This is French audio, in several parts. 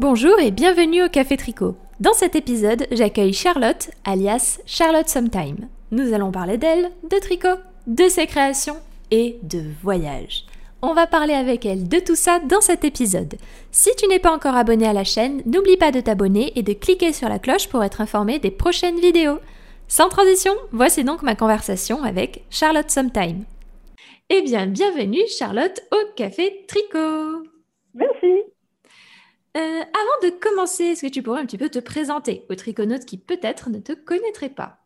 Bonjour et bienvenue au Café Tricot. Dans cet épisode, j'accueille Charlotte, alias Charlotte Sometime. Nous allons parler d'elle, de tricot, de ses créations et de voyage. On va parler avec elle de tout ça dans cet épisode. Si tu n'es pas encore abonné à la chaîne, n'oublie pas de t'abonner et de cliquer sur la cloche pour être informé des prochaines vidéos. Sans transition, voici donc ma conversation avec Charlotte Sometime. Eh bien, bienvenue Charlotte au Café Tricot. Merci. Euh, avant de commencer, est-ce que tu pourrais un petit peu te présenter aux triconautes qui peut-être ne te connaîtraient pas?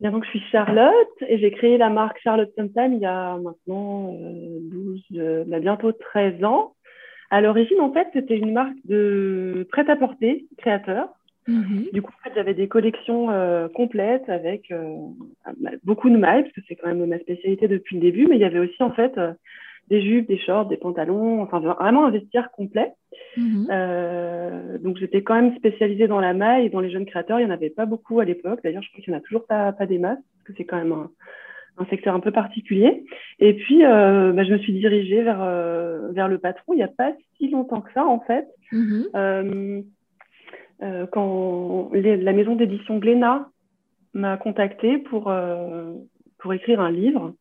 Bien, donc, je suis Charlotte et j'ai créé la marque Charlotte Sometime il y a maintenant 12, euh, bah, bientôt 13 ans. À l'origine, en fait, c'était une marque de prêt-à-porter créateur. Mhm. Du coup, en fait, j'avais des collections euh, complètes avec bah, beaucoup de mailles, parce que c'est quand même ma spécialité depuis le début, mais il y avait aussi, en fait, des jupes, des shorts, des pantalons, enfin vraiment un vestiaire complet. Mhm. Euh, donc j'étais quand même spécialisée dans la maille et dans les jeunes créateurs, il n'y en avait pas beaucoup à l'époque. D'ailleurs, je crois qu'il n'y en a toujours pas, pas des masses, parce que c'est quand même un, un, secteur un peu particulier. Et puis, euh, bah, je me suis dirigée vers, euh, vers le patron il n'y a pas si longtemps que ça, en fait. Mhm. Quand la maison d'édition Glénat m'a contactée pour, pour écrire un livre.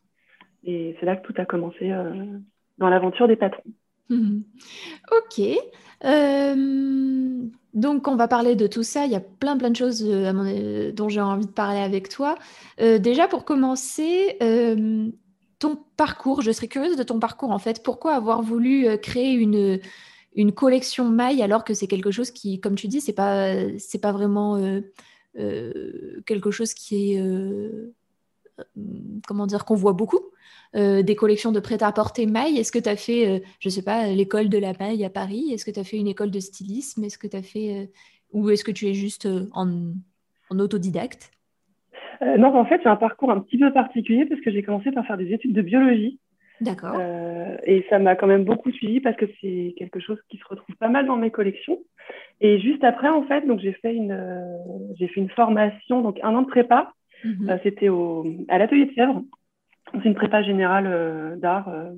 Et c'est là que tout a commencé euh, dans l'aventure des patrons. Ok. Euh, donc, on va parler de tout ça. Il y a plein, plein de choses euh, dont j'ai envie de parler avec toi. déjà, pour commencer, ton parcours, je serais curieuse de ton parcours en fait. Pourquoi avoir voulu créer une, une collection maille alors que c'est quelque chose qui, comme tu dis, c'est pas, c'est pas vraiment quelque chose qui est, comment dire, qu'on voit beaucoup? Euh, des collections de prêt-à-porter maille Est-ce que tu as fait, euh, je ne sais pas, l'école de la maille à Paris? Est-ce que tu as fait une école de stylisme? Est-ce que tu as fait, euh, ou est-ce que tu es juste en, autodidacte? Non, en fait, j'ai un parcours un petit peu particulier parce que j'ai commencé par faire des études de biologie. D'accord. et ça m'a quand même beaucoup suivi parce que c'est quelque chose qui se retrouve pas mal dans mes collections. Et juste après, en fait, donc j'ai fait une, j'ai fait une formation, donc un an de prépa. Mhm. C'était à l'atelier de Sèvres c'est une prépa générale euh, d'art euh,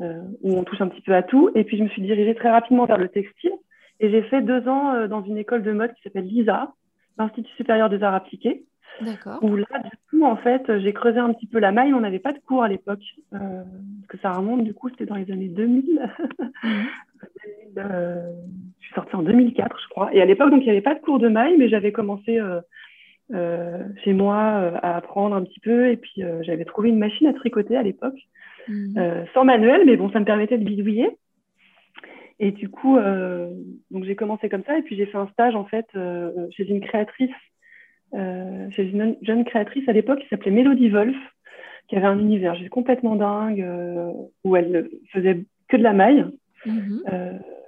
euh, où on touche un petit peu à tout. Et puis, je me suis dirigée très rapidement vers le textile. Et j'ai fait deux ans dans une école de mode qui s'appelle l'ISA, l'Institut supérieur des arts appliqués. D'accord. Où là, du coup, en fait, j'ai creusé un petit peu la maille. On n'avait pas de cours à l'époque, parce que ça remonte, du coup, c'était dans les années 2000. Mhm. je suis sortie en 2004, je crois. Et à l'époque, donc, il n'y avait pas de cours de maille, mais j'avais commencé euh, chez moi euh, à apprendre un petit peu. Et puis, euh, j'avais trouvé une machine à tricoter à l'époque, mmh. sans manuel, mais bon, ça me permettait de bidouiller. Et du coup, donc j'ai commencé comme ça. Et puis, j'ai fait un stage, en fait, chez une créatrice, chez une jeune créatrice à l'époque qui s'appelait Mélodie Wolf, qui avait un univers complètement dingue, où elle faisait que de la maille, mmh.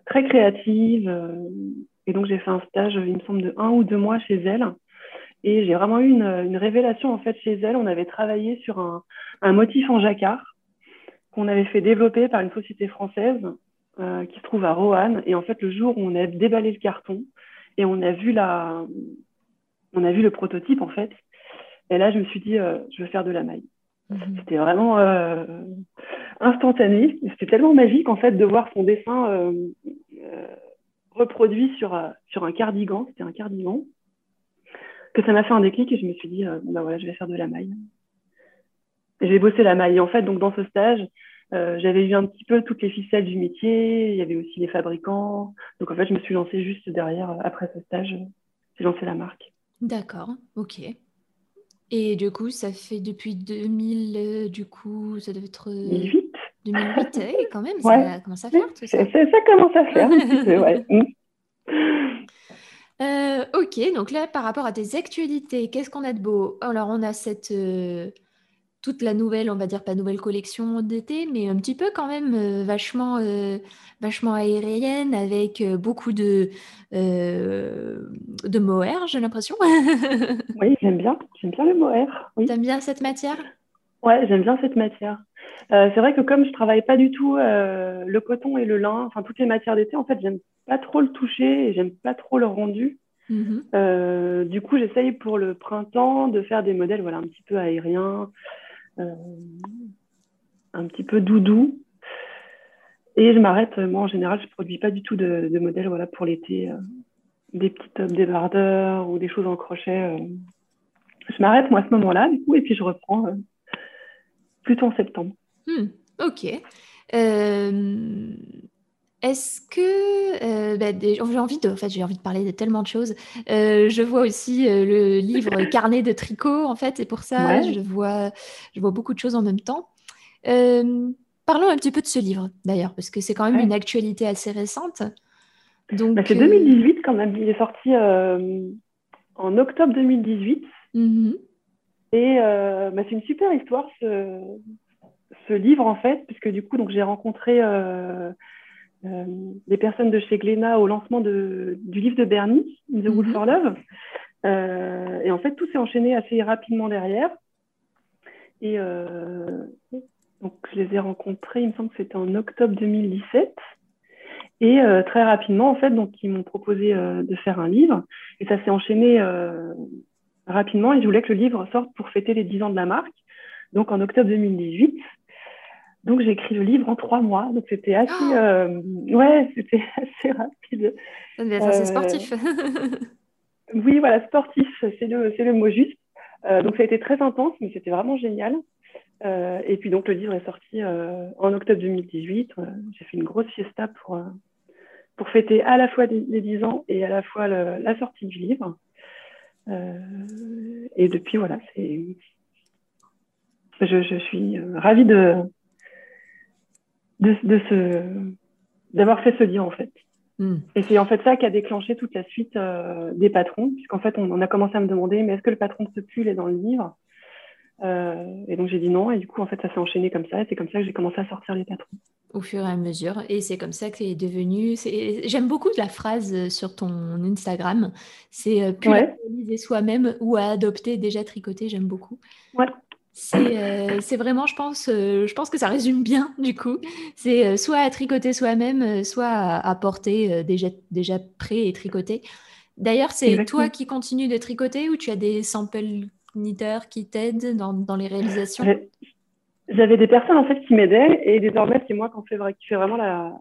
très créative. et donc, j'ai fait un stage, il me semble, de un ou deux mois chez elle. Et j'ai vraiment eu une, révélation en fait chez elle. On avait travaillé sur un, motif en jacquard qu'on avait fait développer par une société française euh, qui se trouve à Roanne. Et en fait, le jour où on a déballé le carton et on a vu la, on a vu le prototype en fait. Et là, je me suis dit, euh, je veux faire de la maille. Mhm. C'était vraiment euh, instantané. C'était tellement magique en fait de voir son dessin reproduit sur, sur un cardigan. C'était un cardigan que ça m'a fait un déclic et je me suis dit, euh, bah voilà, je vais faire de la maille. Et j'ai bossé la maille. Et en fait, donc dans ce stage, euh, j'avais vu un petit peu toutes les ficelles du métier. Il y avait aussi les fabricants. Donc en fait, je me suis lancée juste derrière, euh, après ce stage, j'ai lancé la marque. D'accord, ok. Et du coup, ça fait depuis 2000, du coup, ça devait être... 2008 2008, quand même, ça commence à faire tout ça. Ça, commence à faire un petit peu, ouais. Euh, ok, donc là, par rapport à tes actualités, qu'est-ce qu'on a de beau? Alors, on a cette euh, toute la nouvelle, on va dire pas nouvelle collection d'été, mais un petit peu quand même euh, vachement, vachement aérienne, avec beaucoup de de mohair, j'ai l'impression. oui, j'aime bien, j'aime bien le mohair. Oui. T'aimes bien cette matière? Ouais, j'aime bien cette matière. C'est vrai que comme je travaille pas du tout le coton et le lin, enfin toutes les matières d'été, en fait, j'aime pas trop le toucher et j'aime pas trop le rendu. Mhm. Euh, du coup, j'essaye pour le printemps de faire des modèles voilà, un petit peu aériens, euh, un petit peu doudou. Et je m'arrête, moi en général, je ne produis pas du tout de, de modèles voilà, pour l'été, des petits tops débardeurs ou des choses en crochet. Je m'arrête moi à ce moment-là, du coup, et puis je reprends plutôt en septembre. Hmm, ok. Est-ce que bah, j'ai envie de, en fait, j'ai envie de parler de tellement de choses. je vois aussi le livre Carnet de tricot, en fait, et pour ça, je vois, je vois beaucoup de choses en même temps. parlons un petit peu de ce livre, d'ailleurs, parce que c'est quand même une actualité assez récente. Donc, bah, c'est 2018 quand même. Il est sorti en octobre 2018. Mmh et bah, c'est une super histoire, ce, ce, livre, en fait, puisque du coup, donc, j'ai rencontré euh, des personnes de chez Glénat au lancement de, du livre de Bernie, The Wolf for Love. Euh, et en fait, tout s'est enchaîné assez rapidement derrière. Et euh, donc, je les ai rencontrés, il me semble que c'était en octobre 2017. Et très rapidement, en fait, donc, ils m'ont proposé de faire un livre. Et ça s'est enchaîné rapidement. Et je voulais que le livre sorte pour fêter les 10 ans de la marque. Donc, en octobre 2018. Donc j'ai écrit le livre en trois mois, donc c'était assez, oh euh, ouais, c'était assez rapide. Ça devait être assez euh, sportif. oui, voilà, sportif, c'est le, c'est le mot juste. Euh, donc ça a été très intense, mais c'était vraiment génial. et puis donc le livre est sorti en octobre 2018. j'ai fait une grosse fiesta pour pour fêter à la fois les 10 ans et à la fois la sortie du livre. Et depuis voilà, c'est je, je suis ravie de de, de ce d'avoir fait ce lien en fait. Hmm. Et c'est en fait ça qui a déclenché toute la suite euh, des patrons, puisqu'en fait on, a commencé à me demander mais est-ce que le patron de ce pull est dans le livre? Euh, Et donc j'ai dit non, et du coup en fait ça s'est enchaîné comme ça, et c'est comme ça que j'ai commencé à sortir les patrons. Au fur et à mesure, et c'est comme ça que c'est devenu. J'aime beaucoup la phrase sur ton Instagram, c'est euh, plus réaliser soi-même ou à adopter déjà tricoté. J'aime beaucoup. Ouais. Euh, c'est vraiment, je pense, euh, je pense que ça résume bien du coup. C'est euh, soit à tricoter soi-même, soit à, porter déjà, déjà prêt et tricoté. D'ailleurs, c'est toi qui continues de tricoter ou tu as des sample knitters qui t'aident dans, dans, les réalisations? J'avais des personnes en fait qui m'aidaient et désormais c'est moi qui fais, qui fais vraiment la,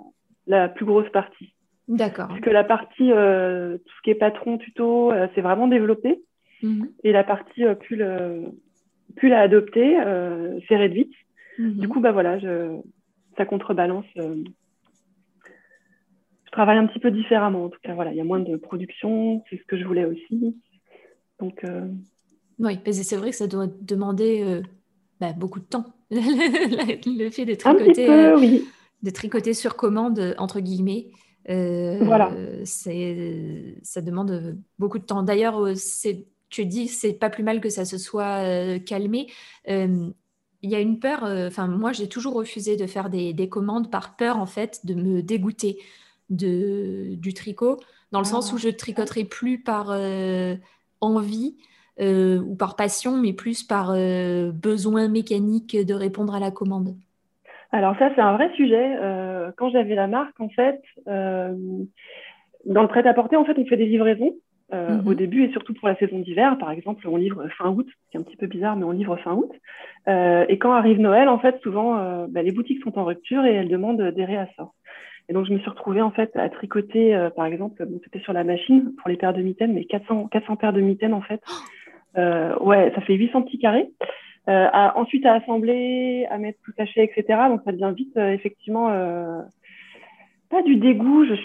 la, plus grosse partie. D'accord. Parce que la partie, tout ce qui est patron, tuto, c'est vraiment développé. Mmh et la partie plus le, pu la adopter, euh, c'est réduite. Mhm. Du coup, bah voilà, je, ça contrebalance. Euh, je travaille un petit peu différemment. En tout cas, voilà, il y a moins de production, c'est ce que je voulais aussi. Donc, euh, oui, c'est vrai que ça doit demander bah, beaucoup de temps. le fait de tricoter, peu, oui. de tricoter sur commande entre guillemets. voilà. Ça demande beaucoup de temps. D'ailleurs, c'est tu dis c'est pas plus mal que ça se soit euh, calmé. Euh, il y a une peur, euh, enfin moi j'ai toujours refusé de faire des, commandes par peur en fait de me dégoûter de, du tricot, dans le sens où je tricoterai plus par envie ou par passion, mais plus par besoin mécanique de répondre à la commande. Alors ça c'est un vrai sujet. quand j'avais la marque en fait, dans le prêt-à-porter en fait on fait des livraisons euh, au mhm. début et surtout pour la saison d'hiver. Par exemple, on livre fin août, c'est un petit peu bizarre, mais on livre fin août. Euh, et quand arrive Noël, en fait, souvent, euh, bah, les boutiques sont en rupture et elles demandent des réassorts. Et donc, je me suis retrouvée en fait à tricoter, par exemple, c'était sur la machine pour les paires de mitaines, mais 400, 400 paires de mitaines en fait. Ouais, ça fait 800 petits carrés. À, ensuite, à assembler, à mettre tout taché, etc. Donc, ça devient vite, effectivement, pas du dégoût. Je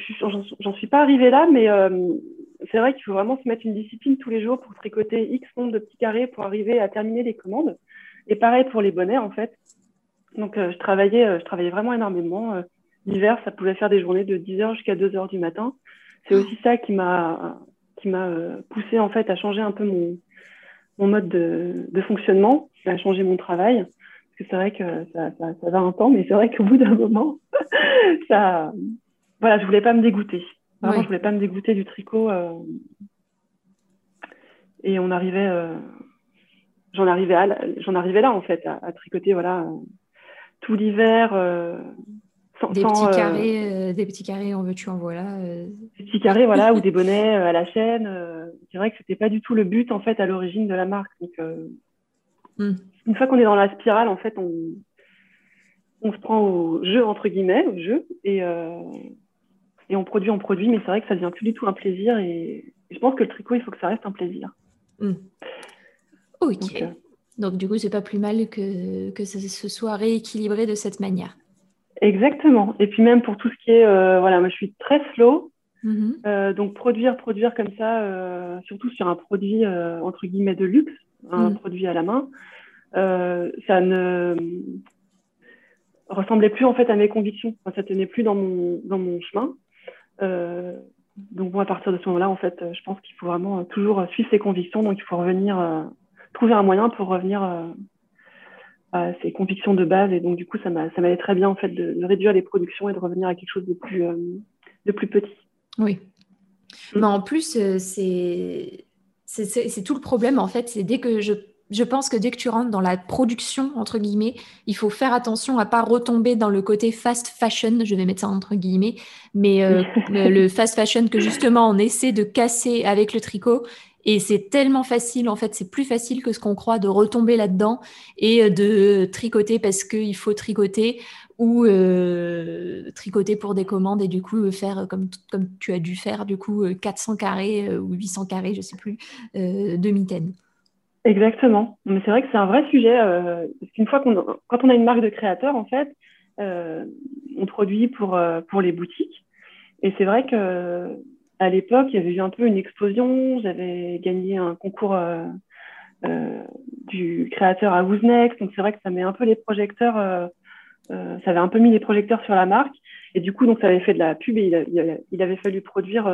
j'en suis pas arrivée là, mais c'est vrai qu'il faut vraiment se mettre une discipline tous les jours pour tricoter X nombre de petits carrés pour arriver à terminer les commandes. Et pareil pour les bonnets, en fait. Donc, euh, je, travaillais, euh, je travaillais vraiment énormément. Euh, l'hiver, ça pouvait faire des journées de 10h jusqu'à 2h du matin. C'est aussi ça qui m'a qui m'a poussé en fait à changer un peu mon, mon mode de, de fonctionnement, à changer mon travail. Parce que c'est vrai que ça, ça, ça, va un temps, mais c'est vrai qu'au bout d'un moment, ça, voilà, je voulais pas me dégoûter. Vraiment, je voulais pas me dégoûter du tricot. Euh, et on arrivait, euh, j'en arrivais, j'en arrivais là en fait, à, tricoter voilà tout l'hiver. Euh, des, petits carrés, des petits carrés, en veux-tu, en voilà. Des petits carrés, voilà, ou des bonnets à la chaîne. c'est vrai que c'était pas du tout le but en fait à l'origine de la marque. Donc, hmm. une fois qu'on est dans la spirale, en fait, on, on se prend au jeu, entre guillemets, au jeu, et, et on produit, on produit, mais c'est vrai que ça devient plus du tout un plaisir. Et, je pense que le tricot, il faut que ça reste un plaisir. Hmm. Ok. Donc, du coup, c'est pas plus mal que, que ce soit rééquilibré de cette manière. Exactement. Et puis même pour tout ce qui est, voilà, moi je suis très slow. Mm-hmm. donc produire, produire comme ça, surtout sur un produit entre guillemets de luxe, un mm. produit à la main, ça ne ressemblait plus en fait à mes convictions. Enfin, ça tenait plus dans mon, dans mon chemin. Euh, donc bon, à partir de ce moment-là, en fait, je pense qu'il faut vraiment toujours suivre ses convictions. Donc il faut revenir, euh, trouver un moyen pour revenir euh, à ses convictions de base. Et donc du coup, ça m'allait très bien en fait de, réduire les productions et de revenir à quelque chose de plus, de plus petit. Oui. Mm. Mais en plus, c'est c'est tout le problème en fait. C'est dès que je je pense que dès que tu rentres dans la production, entre guillemets, il faut faire attention à pas retomber dans le côté fast fashion, je vais mettre ça entre guillemets, mais euh, le fast fashion que justement on essaie de casser avec le tricot. Et c'est tellement facile, en fait, c'est plus facile que ce qu'on croit de retomber là-dedans et euh, de tricoter parce qu'il faut tricoter ou euh, tricoter pour des commandes et du coup faire comme, comme tu as dû faire, du coup 400 carrés ou 800 carrés, je sais plus, de mitaines. Exactement. Mais c'est vrai que c'est un vrai sujet. Euh, fois qu'on, quand on a une marque de créateur, en fait, euh, on produit pour, euh, pour les boutiques. Et c'est vrai que à l'époque, il y avait eu un peu une explosion. J'avais gagné un concours euh, euh du créateur à Wooznext. Donc c'est vrai que ça met un peu les projecteurs, euh, ça avait un peu mis les projecteurs sur la marque. Et du coup, donc ça avait fait de la pub et il, il avait fallu produire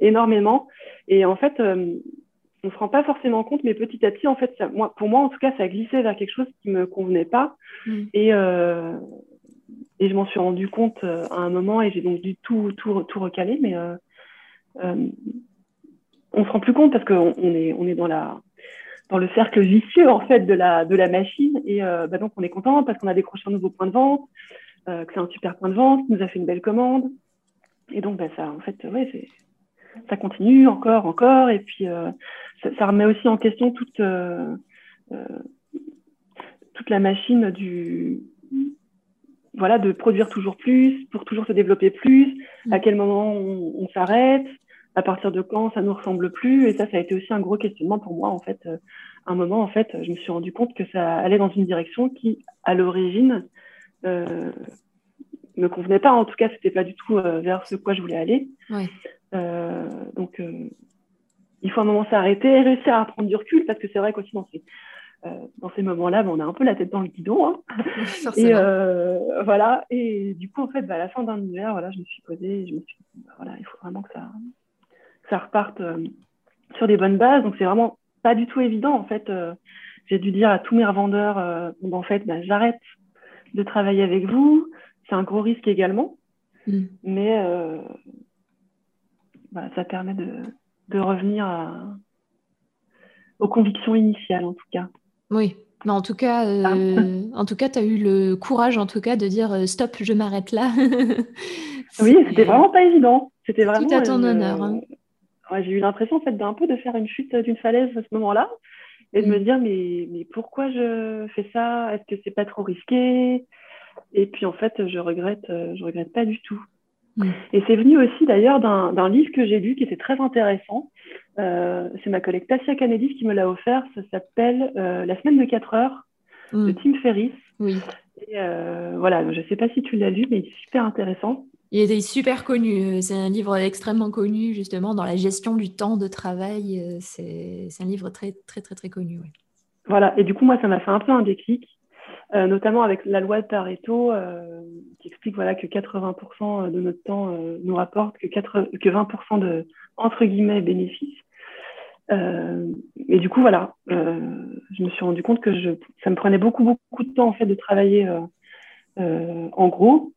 énormément. Et en fait, on se rend pas forcément compte, mais petit à petit, en fait, moi, pour moi, en tout cas, ça a glissé vers quelque chose qui me convenait pas. Mm. Et, et je m'en suis rendu compte à un moment et j'ai donc dû tout, tout, tout recaler. Mais euh, on se rend plus compte parce qu'on on est, on est dans, la, dans le cercle vicieux, en fait, de la, de la machine. Et euh, bah, donc, on est content parce qu'on a décroché un nouveau point de vente, euh, que c'est un super point de vente, nous a fait une belle commande. Et donc, bah, ça, en fait, ouais, c'est ça continue encore, encore, et puis euh, ça, remet aussi en question toute, toute la machine du, voilà, de produire toujours plus, pour toujours se développer plus, mm. à quel moment on, s'arrête, à partir de quand ça nous ressemble plus, et ça, ça a été aussi un gros questionnement pour moi, en fait. À un moment, en fait, je me suis rendu compte que ça allait dans une direction qui, à l'origine, euh, me convenait pas. En tout cas, c'était pas du tout vers ce quoi je voulais aller. Ouais. Euh, donc, euh, il faut un moment s'arrêter et réussir à prendre du recul parce que c'est vrai qu'aussi dans ces, euh, dans ces moments-là, ben, on a un peu la tête dans le guidon. Hein. et voilà. Et du coup, en fait, bah, à la fin d'un hiver, voilà, je me suis posée et je me suis dit, bah, voilà, il faut vraiment que ça, ça reparte sur des bonnes bases. Donc, c'est vraiment pas du tout évident. En fait, j'ai dû dire à tous mes revendeurs, bon, en fait, bah, j'arrête de travailler avec vous. C'est un gros risque également. Mm. Mais bah, ça permet de, revenir aux convictions initiales, en tout cas. Oui, mais en tout cas, euh, ah. en tout cas, tu as eu le courage, en tout cas, de dire euh, stop, je m'arrête là. oui, c'était vraiment pas évident. C'était vraiment. Tout à ton honneur. Hein. J'ai eu l'impression, en fait, d'un peu de faire une chute d'une falaise à ce moment-là et de me mm. dire mais, mais pourquoi je fais ça? Est-ce que c'est pas trop risqué? Et puis en fait, je regrette, je regrette pas du tout. Mm. Et c'est venu aussi d'ailleurs d'un livre que j'ai lu qui était très intéressant. Euh, c'est ma collègue Tassia Canedis qui me l'a offert. Ça s'appelle euh, La semaine de 4 heures de mm. Tim Ferriss. Oui. Et euh, voilà, je ne sais pas si tu l'as lu, mais il est super intéressant. Il est super connu. C'est un livre extrêmement connu justement dans la gestion du temps de travail. C'est un livre très très très très connu. Voilà. Et du coup, moi, ça m'a fait un peu un déclic. Euh, notamment avec la loi de Pareto, euh, qui explique voilà, que 80% de notre temps euh, nous rapporte que, 4, que 20% de, entre guillemets, bénéfices. et du coup, voilà, je me suis rendu compte que ça me prenait beaucoup, beaucoup de temps en fait, de travailler en gros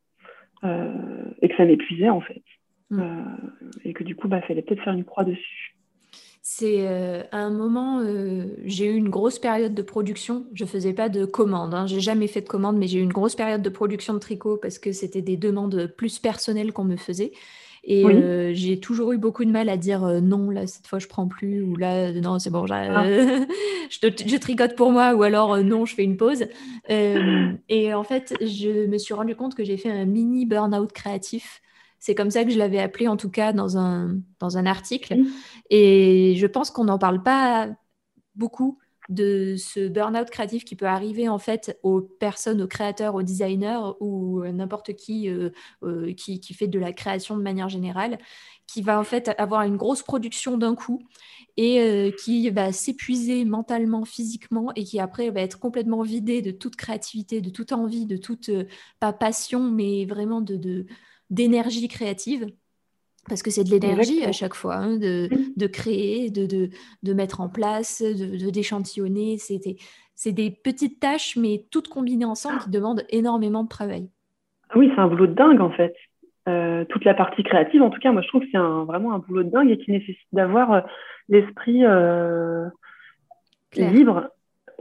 et que ça m'épuisait en fait. Mm. et que du coup, il bah, fallait peut-être faire une croix dessus. C'est euh, à un moment, euh, j'ai eu une grosse période de production. Je faisais pas de commandes. Hein. J'ai jamais fait de commandes, mais j'ai eu une grosse période de production de tricot parce que c'était des demandes plus personnelles qu'on me faisait. Et euh, j'ai toujours eu beaucoup de mal à dire euh, non, là, cette fois, je prends plus, ou là, non, c'est bon, ah. je, tricote pour moi, ou alors non, je fais une pause. et en fait, je me suis rendu compte que j'ai fait un mini burn-out créatif. C'est comme ça que je l'avais appelé, en tout cas, dans un, dans un article. Et je pense qu'on n'en parle pas beaucoup de ce burn-out créatif qui peut arriver en fait aux personnes, aux créateurs, aux designers ou n'importe qui, euh, euh, qui, qui fait de la création de manière générale, qui va en fait avoir une grosse production d'un coup et euh, qui va s'épuiser mentalement, physiquement et qui après va être complètement vidé de toute créativité, de toute envie, de toute, pas passion, mais vraiment de, d'énergie créative parce que c'est de l'énergie à chaque fois, hein, de, de, créer, de, de, de, mettre en place, de, d'échantillonner. C'est des, petites tâches, mais toutes combinées ensemble qui demandent énormément de travail. Oui, c'est un boulot de dingue en fait. Euh, toute la partie créative, en tout cas, moi je trouve que c'est un, vraiment un boulot de dingue et qui nécessite d'avoir euh, l'esprit euh, libre.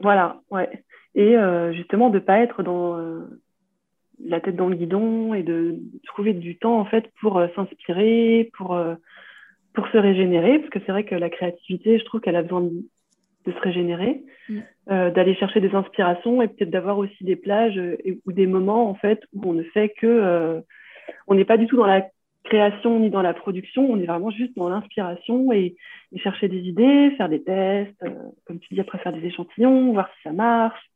Voilà, ouais. Et justement de ne pas être dans la tête dans le guidon et de trouver du temps en fait pour euh, s'inspirer, pour, euh, pour se régénérer, parce que c'est vrai que la créativité, je trouve qu'elle a besoin de, se régénérer, mm. euh, d'aller chercher des inspirations et peut-être d'avoir aussi des plages ou des moments en fait où on ne fait que, on n'est pas du tout dans la création ni dans la production, on est vraiment juste dans l'inspiration et, et, chercher des idées, faire des tests, comme tu dis après faire des échantillons, voir si ça marche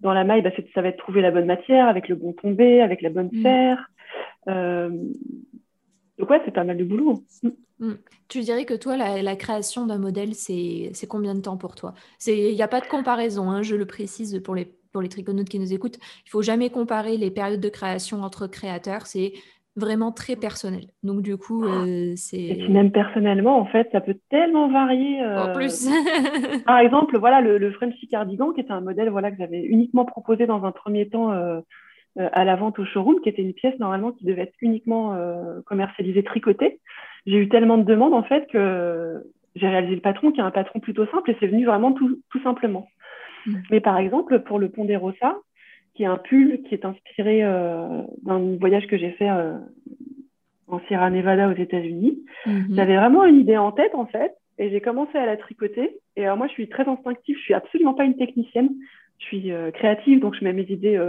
dans la maille, bah, ça va être trouver la bonne matière, avec le bon tombé, avec la bonne serre. Mm. Euh, donc ouais, c'est pas mal de boulot. Mm. Mm. Tu dirais que toi, la, création d'un modèle, c'est combien de temps pour toi? Il n'y a pas de comparaison, hein, je le précise pour les, pour les triconautes qui nous écoutent. Il faut jamais comparer les périodes de création entre créateurs. C'est vraiment très personnel. Donc du coup, ah. euh, c'est... Et même personnellement, en fait, ça peut tellement varier. En euh, plus. Par exemple, voilà, le, le Frenchy Cardigan, qui était un modèle voilà, que j'avais uniquement proposé dans un premier temps euh, à la vente au showroom, qui était une pièce normalement qui devait être uniquement commercialisée tricotée. J'ai eu tellement de demandes, en fait, que j'ai réalisé le patron, qui est un patron plutôt simple, et c'est venu vraiment tout, tout simplement. Mm. Mais par exemple, pour le Ponderosa, qui est un pull qui est inspiré euh, d'un voyage que j'ai fait euh, en Sierra Nevada aux États-Unis. Mhm. J'avais vraiment une idée en tête en fait, et j'ai commencé à la tricoter. Et alors moi, je suis très instinctive, je suis absolument pas une technicienne. Je suis euh, créative, donc je mets mes idées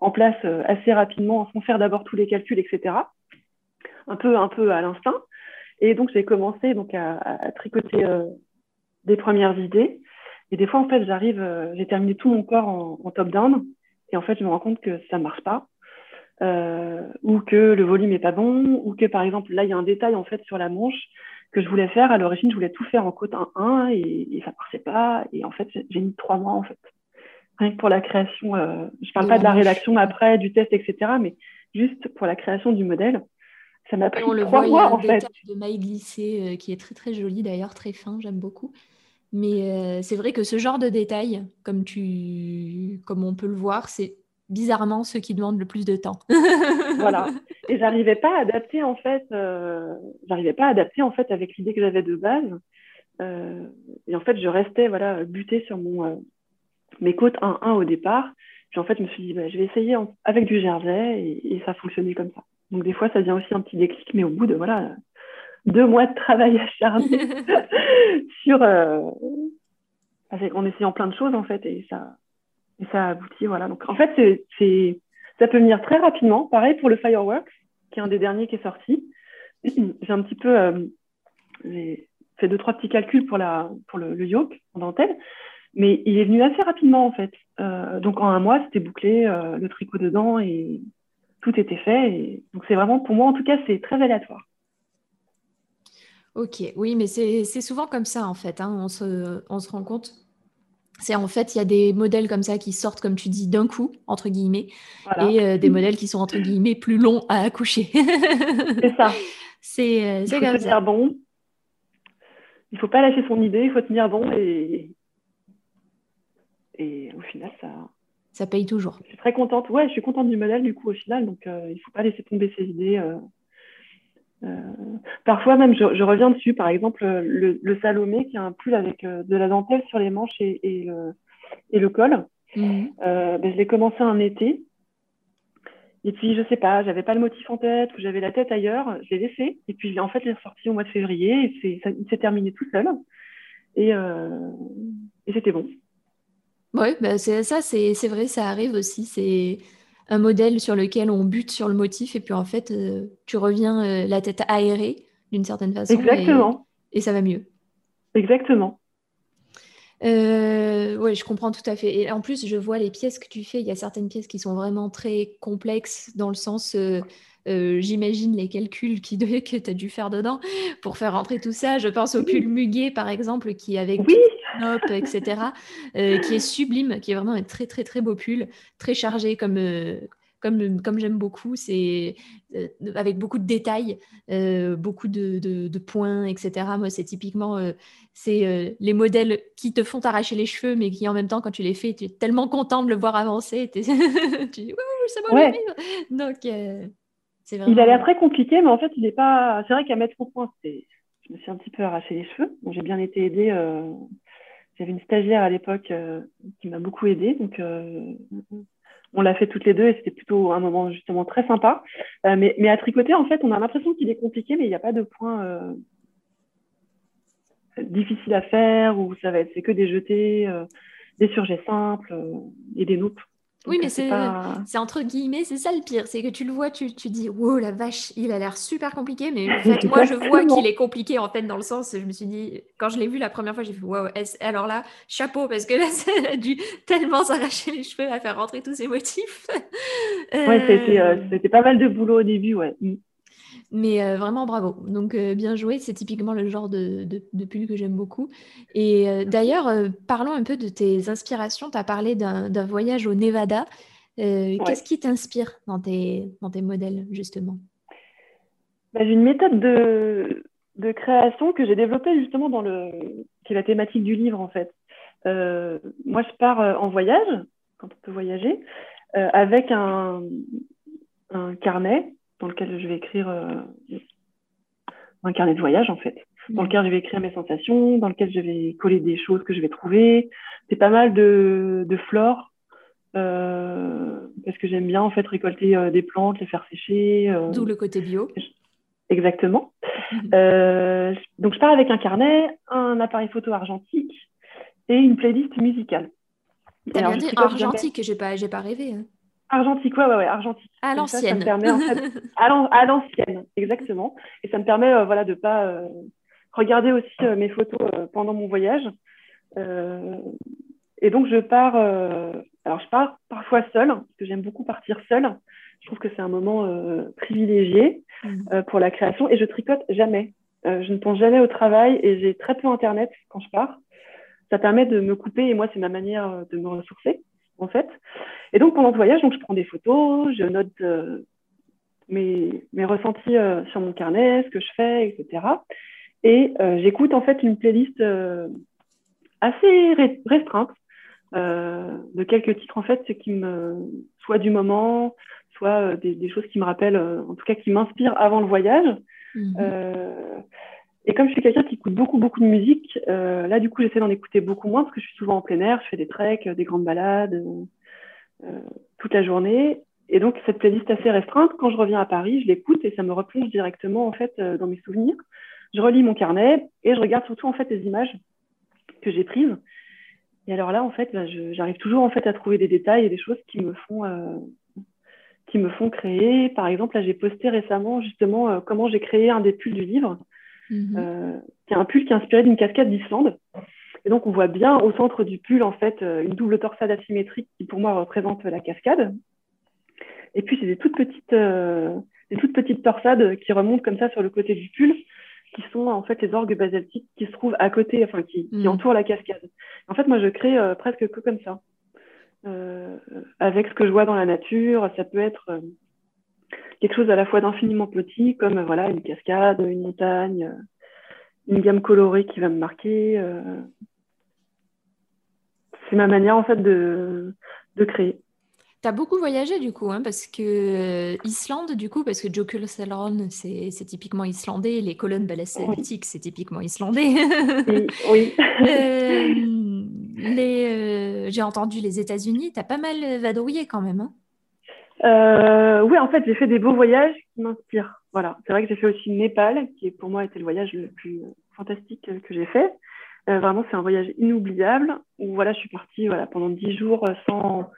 en place assez rapidement, sans faire d'abord tous les calculs, etc. Un peu, un peu à l'instinct. Et donc j'ai commencé donc à, à tricoter des premières idées. Et des fois, en fait, j'arrive, j'ai terminé tout mon corps en, en top-down. Et en fait, je me rends compte que ça ne marche pas. Euh, ou que le volume est pas bon, ou que par exemple, là, il y a un détail en fait sur la manche que je voulais faire. À l'origine, je voulais tout faire en côte 1-1 et, et ça marchait pas. Et en fait, j'ai mis trois mois en fait. Rien que pour la création, euh, je parle pas de la rédaction après, du test, etc., mais juste pour la création du modèle. Ça m'a pris trois mois en fait. de maille glissée euh, qui est très très joli d'ailleurs, très fin, j'aime beaucoup. Mais euh, c'est vrai que ce genre de détails, comme, tu, comme on peut le voir, c'est bizarrement ceux qui demandent le plus de temps. voilà. Et j'arrivais pas à adapter en fait. Euh, j'arrivais pas à adapter en fait avec l'idée que j'avais de base. Euh, et en fait, je restais voilà butée sur mon mes côtes 1-1 au départ. Puis en fait, je me suis dit, bah, je vais essayer avec du jersey et, ça fonctionnait comme ça. Donc des fois, ça vient aussi un petit déclic, mais au bout de voilà deux mois de travail acharné sur euh, en essayant plein de choses en fait et ça et ça aboutit voilà. Donc en fait c'est ça peut venir très rapidement. Pareil pour le Fireworks qui est un des derniers qui est sorti. J'ai un petit peu euh, j'ai fait deux trois petits calculs pour la pour le, le yoke en dentelle mais il est venu assez rapidement en fait. Euh, donc en un mois c'était bouclé euh, le tricot dedans et tout était fait. Et donc c'est vraiment pour moi en tout cas c'est très aléatoire Ok, oui, mais c'est souvent comme ça en fait. Hein. On, se, on, se, rend compte. C'est en fait, il y a des modèles comme ça qui sortent, comme tu dis, d'un coup, entre guillemets, et euh, des modèles qui sont, entre guillemets, plus longs à accoucher. c'est ça. C'est comme ça. Il faut tenir bon. Il ne faut pas lâcher son idée, il faut tenir bon et, et au final, ça. Ça paye toujours. Je suis très contente. Ouais, je suis contente du modèle du coup au final, donc euh, il ne faut pas laisser tomber ses idées. Euh, euh, parfois même, je, reviens dessus, par exemple, le, Salomé qui a un pull avec euh, de la dentelle sur les manches et, le, et le, col. Mhm. Euh, ben, je l'ai commencé un été. Et puis, je sais pas, j'avais pas le motif en tête ou j'avais la tête ailleurs, je l'ai laissé. Et puis, en fait, je l'ai ressorti au mois de février et ça, il s'est terminé tout seul. Et, et c'était bon. Oui, bah c'est ça, c'est vrai, ça arrive aussi. Un modèle sur lequel on bute sur le motif et puis en fait, tu reviens la tête aérée d'une certaine façon. Exactement. et ça va mieux. Exactement. Euh, oui, je comprends tout à fait. Et en plus, je vois les pièces que tu fais. Il y a certaines pièces qui sont vraiment très complexes dans le sens, euh, euh, j'imagine les calculs qui que tu as dû faire dedans pour faire rentrer tout ça. Je pense au pull muguet, par exemple, qui avec oui. Etc., qui est sublime, qui est vraiment un très, très, très beau pull, très chargé comme comme, comme j'aime beaucoup, c'est euh, avec beaucoup de détails, euh, beaucoup de, de, points, etc. Moi, c'est typiquement euh, c'est les modèles qui te font arracher les cheveux, mais qui en même temps, quand tu les fais, tu es tellement content de le voir avancer. tu dis, c'est bon, ouais. Donc, vraiment... Il a l'air très compliqué, mais en fait, il n'est pas. C'est vrai qu'à mettre au point, je me suis un petit peu arraché les cheveux. j'ai bien été aidée. J'avais une stagiaire à l'époque qui m'a beaucoup aidée. Donc, on l'a fait toutes les deux et c'était plutôt un moment justement très sympa. Euh, mais, à tricoter, en fait, on a l'impression qu'il est compliqué, mais il n'y a pas de point euh, difficile à faire ou ça va être c'est que des jetés, euh, des surjets simples et des noupes oui, mais c'est entre guillemets, c'est ça le pire, c'est que tu le vois, tu, tu dis, wow, la vache, il a l'air super compliqué, mais en fait, moi, je vois qu'il est compliqué, en fait, dans le sens, je me suis dit, quand je l'ai vu la première fois, j'ai fait, wow, alors là, chapeau, parce que là, ça a dû tellement s'arracher les cheveux à faire rentrer tous ces motifs. Ouais, euh, c'était pas mal de boulot au début, ouais. Mais euh, vraiment bravo. Donc euh, bien joué, c'est typiquement le genre de, de, pull que j'aime beaucoup. Et euh, d'ailleurs, parlons un peu de tes inspirations. Tu as parlé d'un voyage au Nevada. Qu'est-ce qui t'inspire dans tes, dans tes modèles, justement? Bah, J'ai une méthode de, de création que j'ai développée justement dans le... qui est la thématique du livre, en fait. moi, je pars en voyage, quand on peut voyager, avec un, un carnet dans lequel je vais écrire euh, un carnet de voyage, en fait, dans lequel je vais écrire mes sensations, dans lequel je vais coller des choses que je vais trouver. C'est pas mal de, de flore, euh, parce que j'aime bien, en fait, récolter euh, des plantes, les faire sécher. D'où le côté bio. Exactement. Mhm. donc, je pars avec un carnet, un appareil photo argentique et une playlist musicale. T'as bien dit argentique, j'ai pas, j'ai pas rêvé. Hein. Argentique, ouais, ouais, ouais, argentique. À l'ancienne. à l'ancienne, exactement. Et ça me permet, euh, voilà, de pas euh, regarder aussi euh, mes photos pendant mon voyage. et donc je pars, alors je pars parfois seule, parce que j'aime beaucoup partir seule. Je trouve que c'est un moment privilégié mm. pour la création. Et je tricote jamais. je ne pense jamais au travail et j'ai très peu internet quand je pars. Ça permet de me couper et moi c'est ma manière de me ressourcer en fait. Et donc, pendant ce voyage, donc, je prends des photos, je note euh, mes, mes, ressentis euh, sur mon carnet, ce que je fais, etc. Et euh, j'écoute en fait une playlist assez restreinte de quelques titres, en fait, qui me, soit du moment, soit des, choses qui me rappellent, en tout cas qui m'inspirent avant le voyage. Mhm. Et comme je suis quelqu'un qui écoute beaucoup, beaucoup de musique, euh, là, du coup, j'essaie d'en écouter beaucoup moins parce que je suis souvent en plein air, je fais des treks, des grandes balades euh, toute la journée. Et donc, cette playlist assez restreinte, quand je reviens à Paris, je l'écoute et ça me replonge directement, en fait, euh, dans mes souvenirs. Je relis mon carnet et je regarde surtout, en fait, les images que j'ai prises. Et alors là, en fait, bah, j'arrive toujours, en fait, à trouver des détails et des choses qui me font, euh, qui me font créer. Par exemple, là, j'ai posté récemment, justement, euh, comment j'ai créé un des pulls du livre. Euh, qui est un pull qui est inspiré d'une cascade d'Islande. Et donc, on voit bien au centre du pull, en fait, euh, une double torsade asymétrique qui, pour moi, représente la cascade. Et puis, c'est des toutes petites, euh, des toutes petites torsades qui remontent comme ça sur le côté du pull, qui sont en fait les orgues basaltiques qui se trouvent à côté, enfin, qui, qui mhm. entourent la cascade. En fait, moi, je crée presque que comme ça. avec ce que je vois dans la nature, ça peut être quelque chose à la fois d'infiniment petit, comme voilà une cascade, une montagne, euh, une gamme colorée qui va me marquer. Euh. C'est ma manière en fait de, de créer. Tu as beaucoup voyagé du coup, hein, parce que euh, Islande, du coup, parce que Jökulsárlón, c'est, c'est typiquement islandais, les colonnes basaltiques, c'est typiquement islandais. oui. les, j'ai entendu les États-Unis, tu as pas mal vadrouillé quand même. Hein Oui, en fait, j'ai fait des beaux voyages qui m'inspirent. Voilà, c'est vrai que j'ai fait aussi Népal, qui pour moi était le voyage le plus fantastique que j'ai fait. vraiment, c'est un voyage inoubliable où voilà, je suis partie voilà, pendant dix jours sans,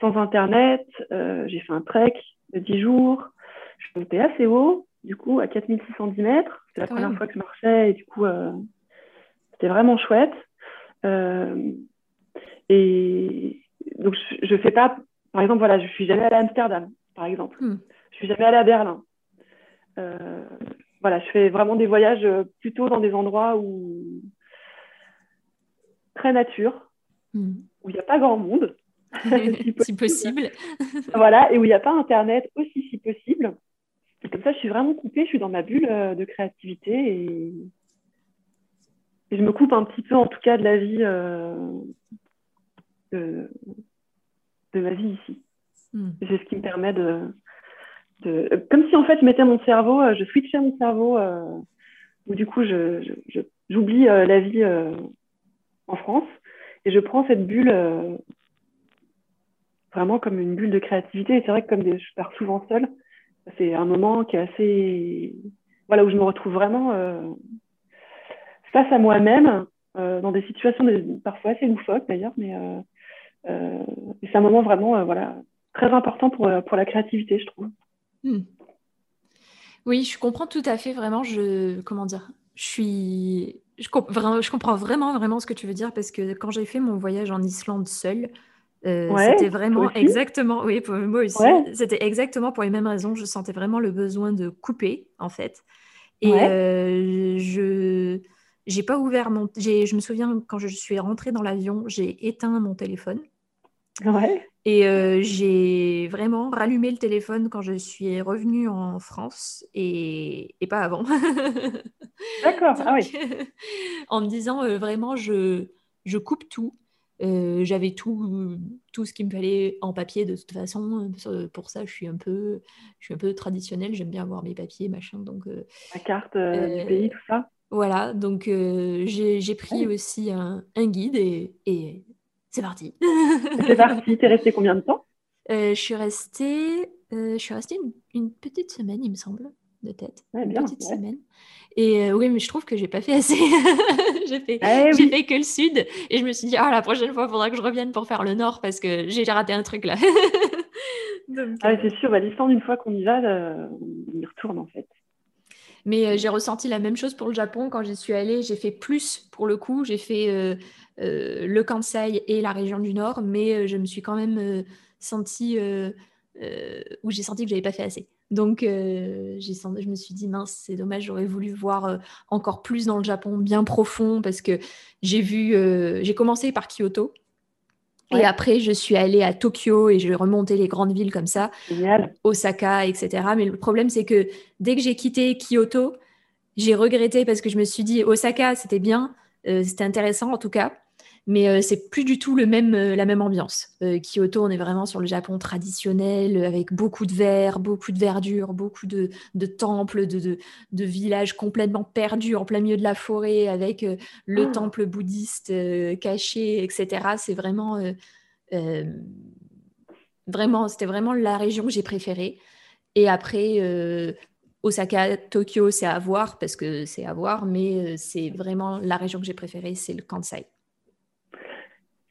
sans Internet. j'ai fait un trek de dix jours. Je suis montée assez haut, du coup, à 4610 mètres. C'est la première fois que je marchais et du coup, euh, c'était vraiment chouette. Euh, et donc, je ne fais pas, par exemple, voilà, je suis jamais allée à Amsterdam, par exemple. Je hmm. Je suis jamais allée à Berlin. Euh, voilà, je fais vraiment des voyages plutôt dans des endroits où très nature, hmm. où il n'y a pas grand monde. si possible. voilà, et où il n'y a pas Internet aussi, si possible. comme ça, je suis vraiment coupée, je suis dans ma bulle euh, de créativité et... je me coupe un petit peu, en tout cas, de la vie, euh, de... ma vie ici. Hmm. C'est ce qui me permet de... Comme si, en fait, je mettais mon cerveau, euh, je switchais mon cerveau, où du coup, j'oublie je, la vie en France et je prends cette bulle vraiment comme une bulle de créativité. Et c'est vrai que comme je pars souvent seule, c'est un moment qui est assez. Voilà, où je me retrouve vraiment euh, face à moi-même, euh, dans des situations parfois assez loufoques d'ailleurs, mais euh, c'est un moment vraiment voilà, très important pour, pour la créativité, je trouve. Hmm. Oui, je comprends tout à fait, vraiment. Je, comment dire je suis. Je, je comprends vraiment, vraiment ce que tu veux dire parce que quand j'ai fait mon voyage en Islande seule, euh, c'était vraiment exactement, oui, pour moi aussi, c'était exactement pour les mêmes raisons. Je sentais vraiment le besoin de couper, en fait. Et euh, je j'ai pas ouvert mon. Je me souviens quand je suis rentrée dans l'avion, j'ai éteint mon téléphone. Ouais. Et euh, j'ai vraiment rallumé le téléphone quand je suis revenue en France et, et pas avant. D'accord, ah oui. en me disant vraiment, je, je coupe tout. Euh, j'avais tout, tout ce qu'il me fallait en papier de toute façon. Pour ça, je suis un peu, je suis un peu traditionnelle. J'aime bien avoir mes papiers, machin. Donc, euh, la carte euh, du pays, tout ça. Voilà. Donc, j'ai pris aussi un, un, guide et, et c'est parti. c'est parti. T'es resté combien de temps? Je suis restée, je suis restée une, une, petite semaine, il me semble, de tête. une petite semaine. Et euh, oui, mais je trouve que j'ai pas fait assez. j'ai fait, eh fait que le sud. Et je me suis dit, ah, la prochaine fois, il faudra que je revienne pour faire le nord parce que j'ai raté un truc là. ah, c'est sûr, bah, l'histoire, une fois qu'on y va, euh, on y retourne en fait. Mais euh, j'ai ressenti la même chose pour le Japon. Quand j'y suis allée, j'ai fait plus pour le coup. J'ai fait le Kansai et la région du Nord, mais je me suis quand même sentie où j'ai senti que j'avais pas fait assez. Donc, euh, je me suis dit, mince, c'est dommage, j'aurais voulu voir euh, encore plus dans le Japon, bien profond, parce que j'ai vu, euh, j'ai commencé par Kyoto. Et après, je suis allée à Tokyo et je remonté les grandes villes comme ça, Osaka, etc. Mais le problème, c'est que dès que j'ai quitté Kyoto, j'ai regretté parce que je me suis dit, Osaka, c'était bien, c'était intéressant en tout cas mais euh, c'est plus du tout le même, euh, la même ambiance. Euh, Kyoto, on est vraiment sur le Japon traditionnel, avec beaucoup de verre, beaucoup de verdure, beaucoup de, temples, de, de, villages complètement perdus en plein milieu de la forêt, avec le oh. temple bouddhiste caché, etc. C'est vraiment, vraiment, c'était vraiment la région que j'ai préférée. Et après, Osaka, Tokyo, c'est à voir parce que c'est à voir, mais c'est vraiment la région que j'ai préférée, c'est le Kansai.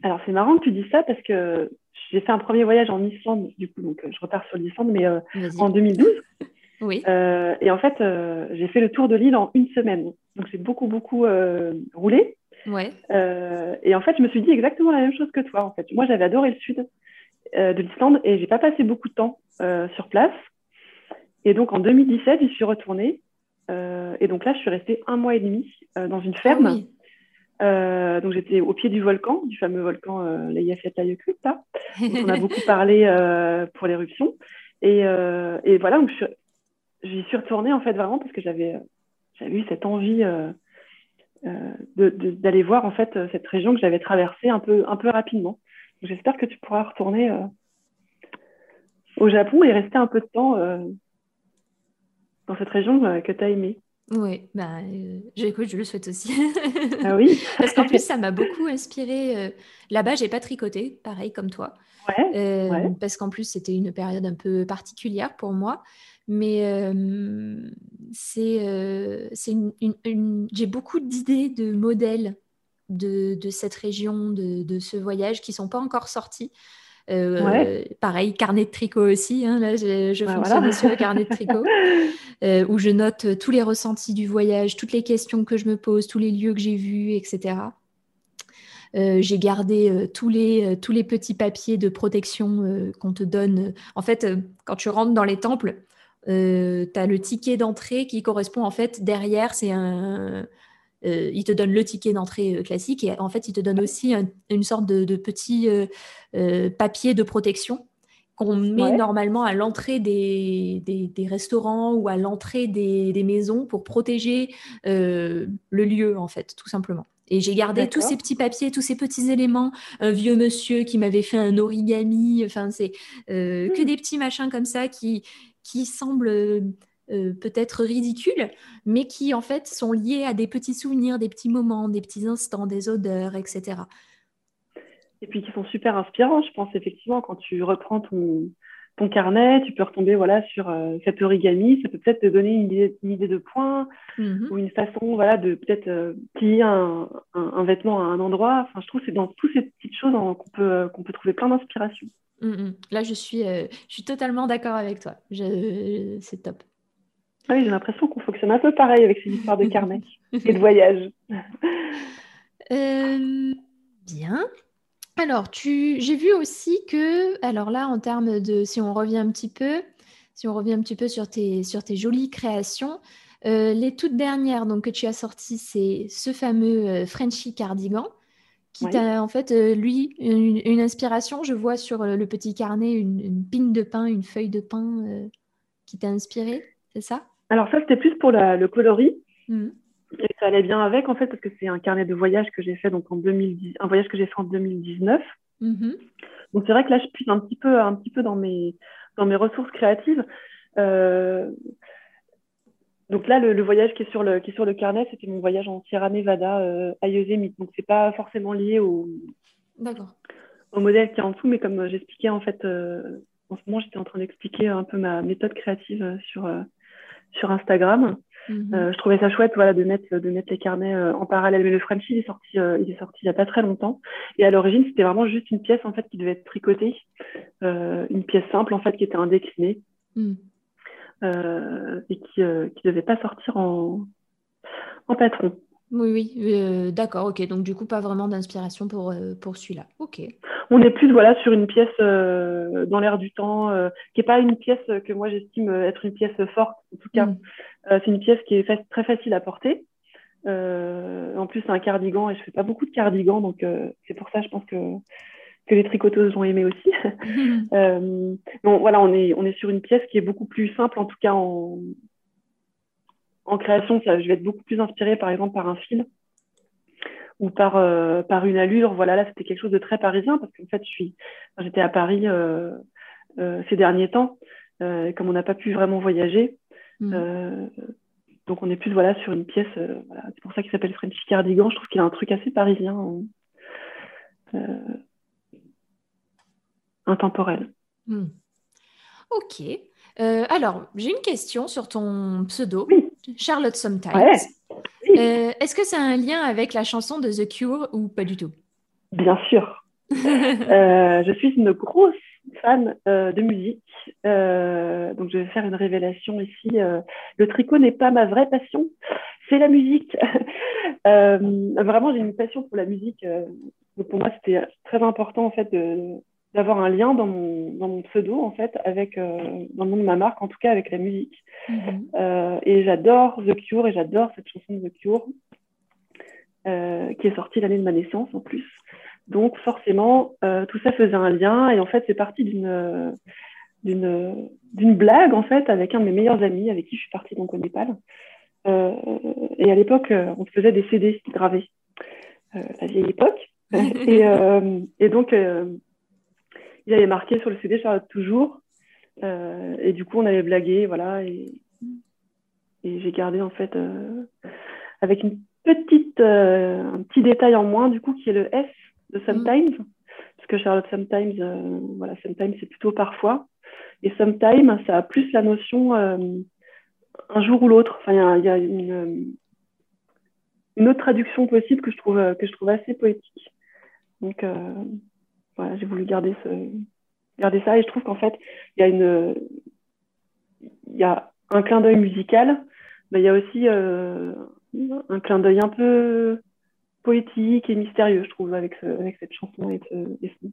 Alors, c'est marrant que tu dis ça parce que j'ai fait un premier voyage en Islande, du coup, donc euh, je repars sur l'Islande, mais euh, en 2012. Oui. Euh, et en fait, j'ai fait le tour de l'île en une semaine. Donc, j'ai beaucoup, beaucoup roulé. Ouais. et en fait, je me suis dit exactement la même chose que toi. En fait, moi, j'avais adoré le sud de l'Islande et j'ai pas passé beaucoup de temps sur place. Et donc, en 2017, j'y suis retournée. et donc là, je suis restée un mois et demi dans une ferme. Ah oui. Euh, donc j'étais au pied du volcan, du fameux volcan euh, Eyjafjallajökull, dont on a beaucoup parlé euh, pour l'éruption. Et, euh, et, voilà, j'y suis retournée en fait vraiment parce que j'avais j'avais eu cette envie d'aller voir en fait cette région que j'avais traversée un peu un peu rapidement. J'espère que tu pourras retourner au Japon et rester un peu de temps dans cette région que tu as aimée. Oui, bah, euh, je le souhaite aussi. Ah oui. Parce qu'en plus, ça m'a beaucoup inspiré. euh, Là-bas, j'ai pas tricoté, pareil comme toi. Ouais, Euh, ouais. parce qu'en plus, c'était une période un peu particulière pour moi. Mais euh, c'est, c'est une, une- une- j'ai beaucoup d'idées de modèles de, de cette région, de, de ce voyage qui sont pas encore sortis. Euh, Ouais. pareil, carnet de tricot aussi. hein, là, je, je Bah, fonctionne voilà. sur le carnet de tricot euh, où je note euh, tous les ressentis du voyage, toutes les questions que je me pose, tous les lieux que j'ai vus, etc. Euh, j'ai gardé euh, tous les, euh, tous les petits papiers de protection qu'on te donne. En fait, quand tu rentres dans les temples, tu as le ticket d'entrée qui correspond en fait derrière, c'est un. Euh, il te donne le ticket d'entrée euh, classique et en fait, il te donne aussi un- une sorte de, de petit euh, papier de protection qu'on met Ouais. normalement à l'entrée des, des- des restaurants ou à l'entrée des, des maisons pour protéger euh, le lieu, en fait, tout simplement. Et j'ai gardé tous ces petits papiers, tous ces petits éléments. Un vieux monsieur qui m'avait fait un origami. Enfin, c'est euh, que Hmm. des petits machins comme ça qui, qui semblent euh, peut-être ridicules, mais qui en fait sont liés à des petits souvenirs, des petits moments, des petits instants, des odeurs, etc. Et puis qui sont super inspirants, je pense, effectivement, quand tu reprends ton, ton carnet, tu peux retomber voilà, sur euh, cet origami, ça peut peut-être te donner une idée, une idée de point Mhm. ou une façon voilà, de peut-être euh, plier un, un, un vêtement à un endroit. Enfin, je trouve que c'est dans toutes ces petites choses hein, qu'on peut, euh, qu'on peut trouver plein d'inspiration. Mm, mm. Là, je suis, je suis totalement d'accord avec toi. C'est top. Oui, j'ai l'impression qu'on fonctionne un peu pareil avec ces histoires de carnet et de voyage. Euh, bien. Alors, tu, j'ai vu aussi que, alors là, en termes de, si on revient un petit peu, si on revient un petit peu sur tes, sur tes jolies créations, euh, les toutes dernières donc, que tu as sorties, c'est ce fameux euh, Frenchy cardigan, qui t'a en fait, euh, lui, une, une inspiration. Je vois sur le petit carnet une, une pine de pain, une feuille de pain qui t'a inspiré, c'est ça? Alors ça, c'était plus pour la- le coloris. Mhm. Et ça allait bien avec, en fait, parce que c'est un carnet de voyage que j'ai fait donc en 2010, un voyage que j'ai fait en 2019. Mhm. Donc c'est vrai que là, je puise un petit peu, un petit peu dans mes, dans mes ressources créatives. Euh, donc là, le, le voyage qui est sur le, qui est sur le carnet, c'était mon voyage en Sierra Nevada euh, à Yosemite. Donc c'est pas forcément lié au, au modèle qui est en dessous, mais comme euh, j'expliquais en fait, euh, en ce moment, j'étais en train d'expliquer un peu ma méthode créative sur, sur Instagram. Mhm. Euh, je trouvais ça chouette voilà, de, mettre, de mettre les carnets euh, en parallèle. Mais le Frenchie, il est sorti, euh, il est sorti il n'y a pas très longtemps. Et à l'origine, c'était vraiment juste une pièce en fait qui devait être tricotée, une pièce simple en fait qui était indéclinée Mhm. et qui ne devait pas sortir en, en patron. Oui, oui, euh, d'accord, ok. Donc, du coup, pas vraiment d'inspiration pour, euh, pour celui-là. Ok. On est plus voilà, sur une pièce euh, dans l'air du temps, qui n'est pas une pièce que moi j'estime être une pièce forte, en tout cas. Mm. C'est une pièce qui est fa- très facile à porter. En plus, c'est un cardigan et je fais pas beaucoup de cardigans, donc c'est pour ça, je pense que, que les tricoteuses l'ont aimé aussi. Bon, voilà, on est, on est sur une pièce qui est beaucoup plus simple, en tout cas en, en création. Ça, je vais être beaucoup plus inspirée, par exemple, par un fil ou par, euh, par une allure. Voilà, là, c'était quelque chose de très parisien parce qu'en fait, je suis, enfin, j'étais à Paris euh, euh, ces derniers temps. Comme on n'a pas pu vraiment voyager, euh, donc on est plus voilà, sur une pièce. voilà. C'est pour ça qu'il s'appelle Frenchy Cardigan. Je trouve qu'il a un truc assez parisien, hein. intemporel. Hmm. Ok. Alors, j'ai une question sur ton pseudo, Oui. Charlotte Sometimes. Ouais. Euh, Est-ce que ça a un lien avec la chanson de The Cure ou pas du tout? Bien sûr. Euh, je suis une grosse fan euh, de musique. Donc, je vais faire une révélation ici. Le tricot n'est pas ma vraie passion, c'est la musique. Vraiment, j'ai une passion pour la musique. donc pour moi, c'était très important en fait de- d'avoir un lien dans mon, dans mon pseudo en fait avec euh, dans le nom de ma marque, en tout cas avec la musique. Mhm. Euh, et j'adore The Cure et j'adore cette chanson de The Cure euh, qui est sortie l'année de ma naissance en plus. Donc forcément, tout ça faisait un lien et en fait c'est parti d'une d'une blague en fait avec un de mes meilleurs amis avec qui je suis partie donc au Népal. Et à l'époque, on se faisait des CD gravés, la vieille époque. et, et donc, il avait marqué sur le CD Charlotte toujours. Euh, et du coup, on avait blagué, voilà. Et, et j'ai gardé en fait avec une petite, un petit détail en moins du coup qui est le S de sometimes, parce que Charlotte sometimes, voilà, sometimes c'est plutôt parfois, et sometimes ça a plus la notion un jour ou l'autre. Enfin, il y a, une, une, autre traduction possible que je trouve, que je trouve assez poétique. Donc, euh, voilà, j'ai voulu garder, ce, garder ça. Et je trouve qu'en fait, il y a y a un clin d'œil musical, mais il y a aussi euh, un clin d'œil un peu poétique et mystérieux, je trouve, avec, avec cette chanson et ce,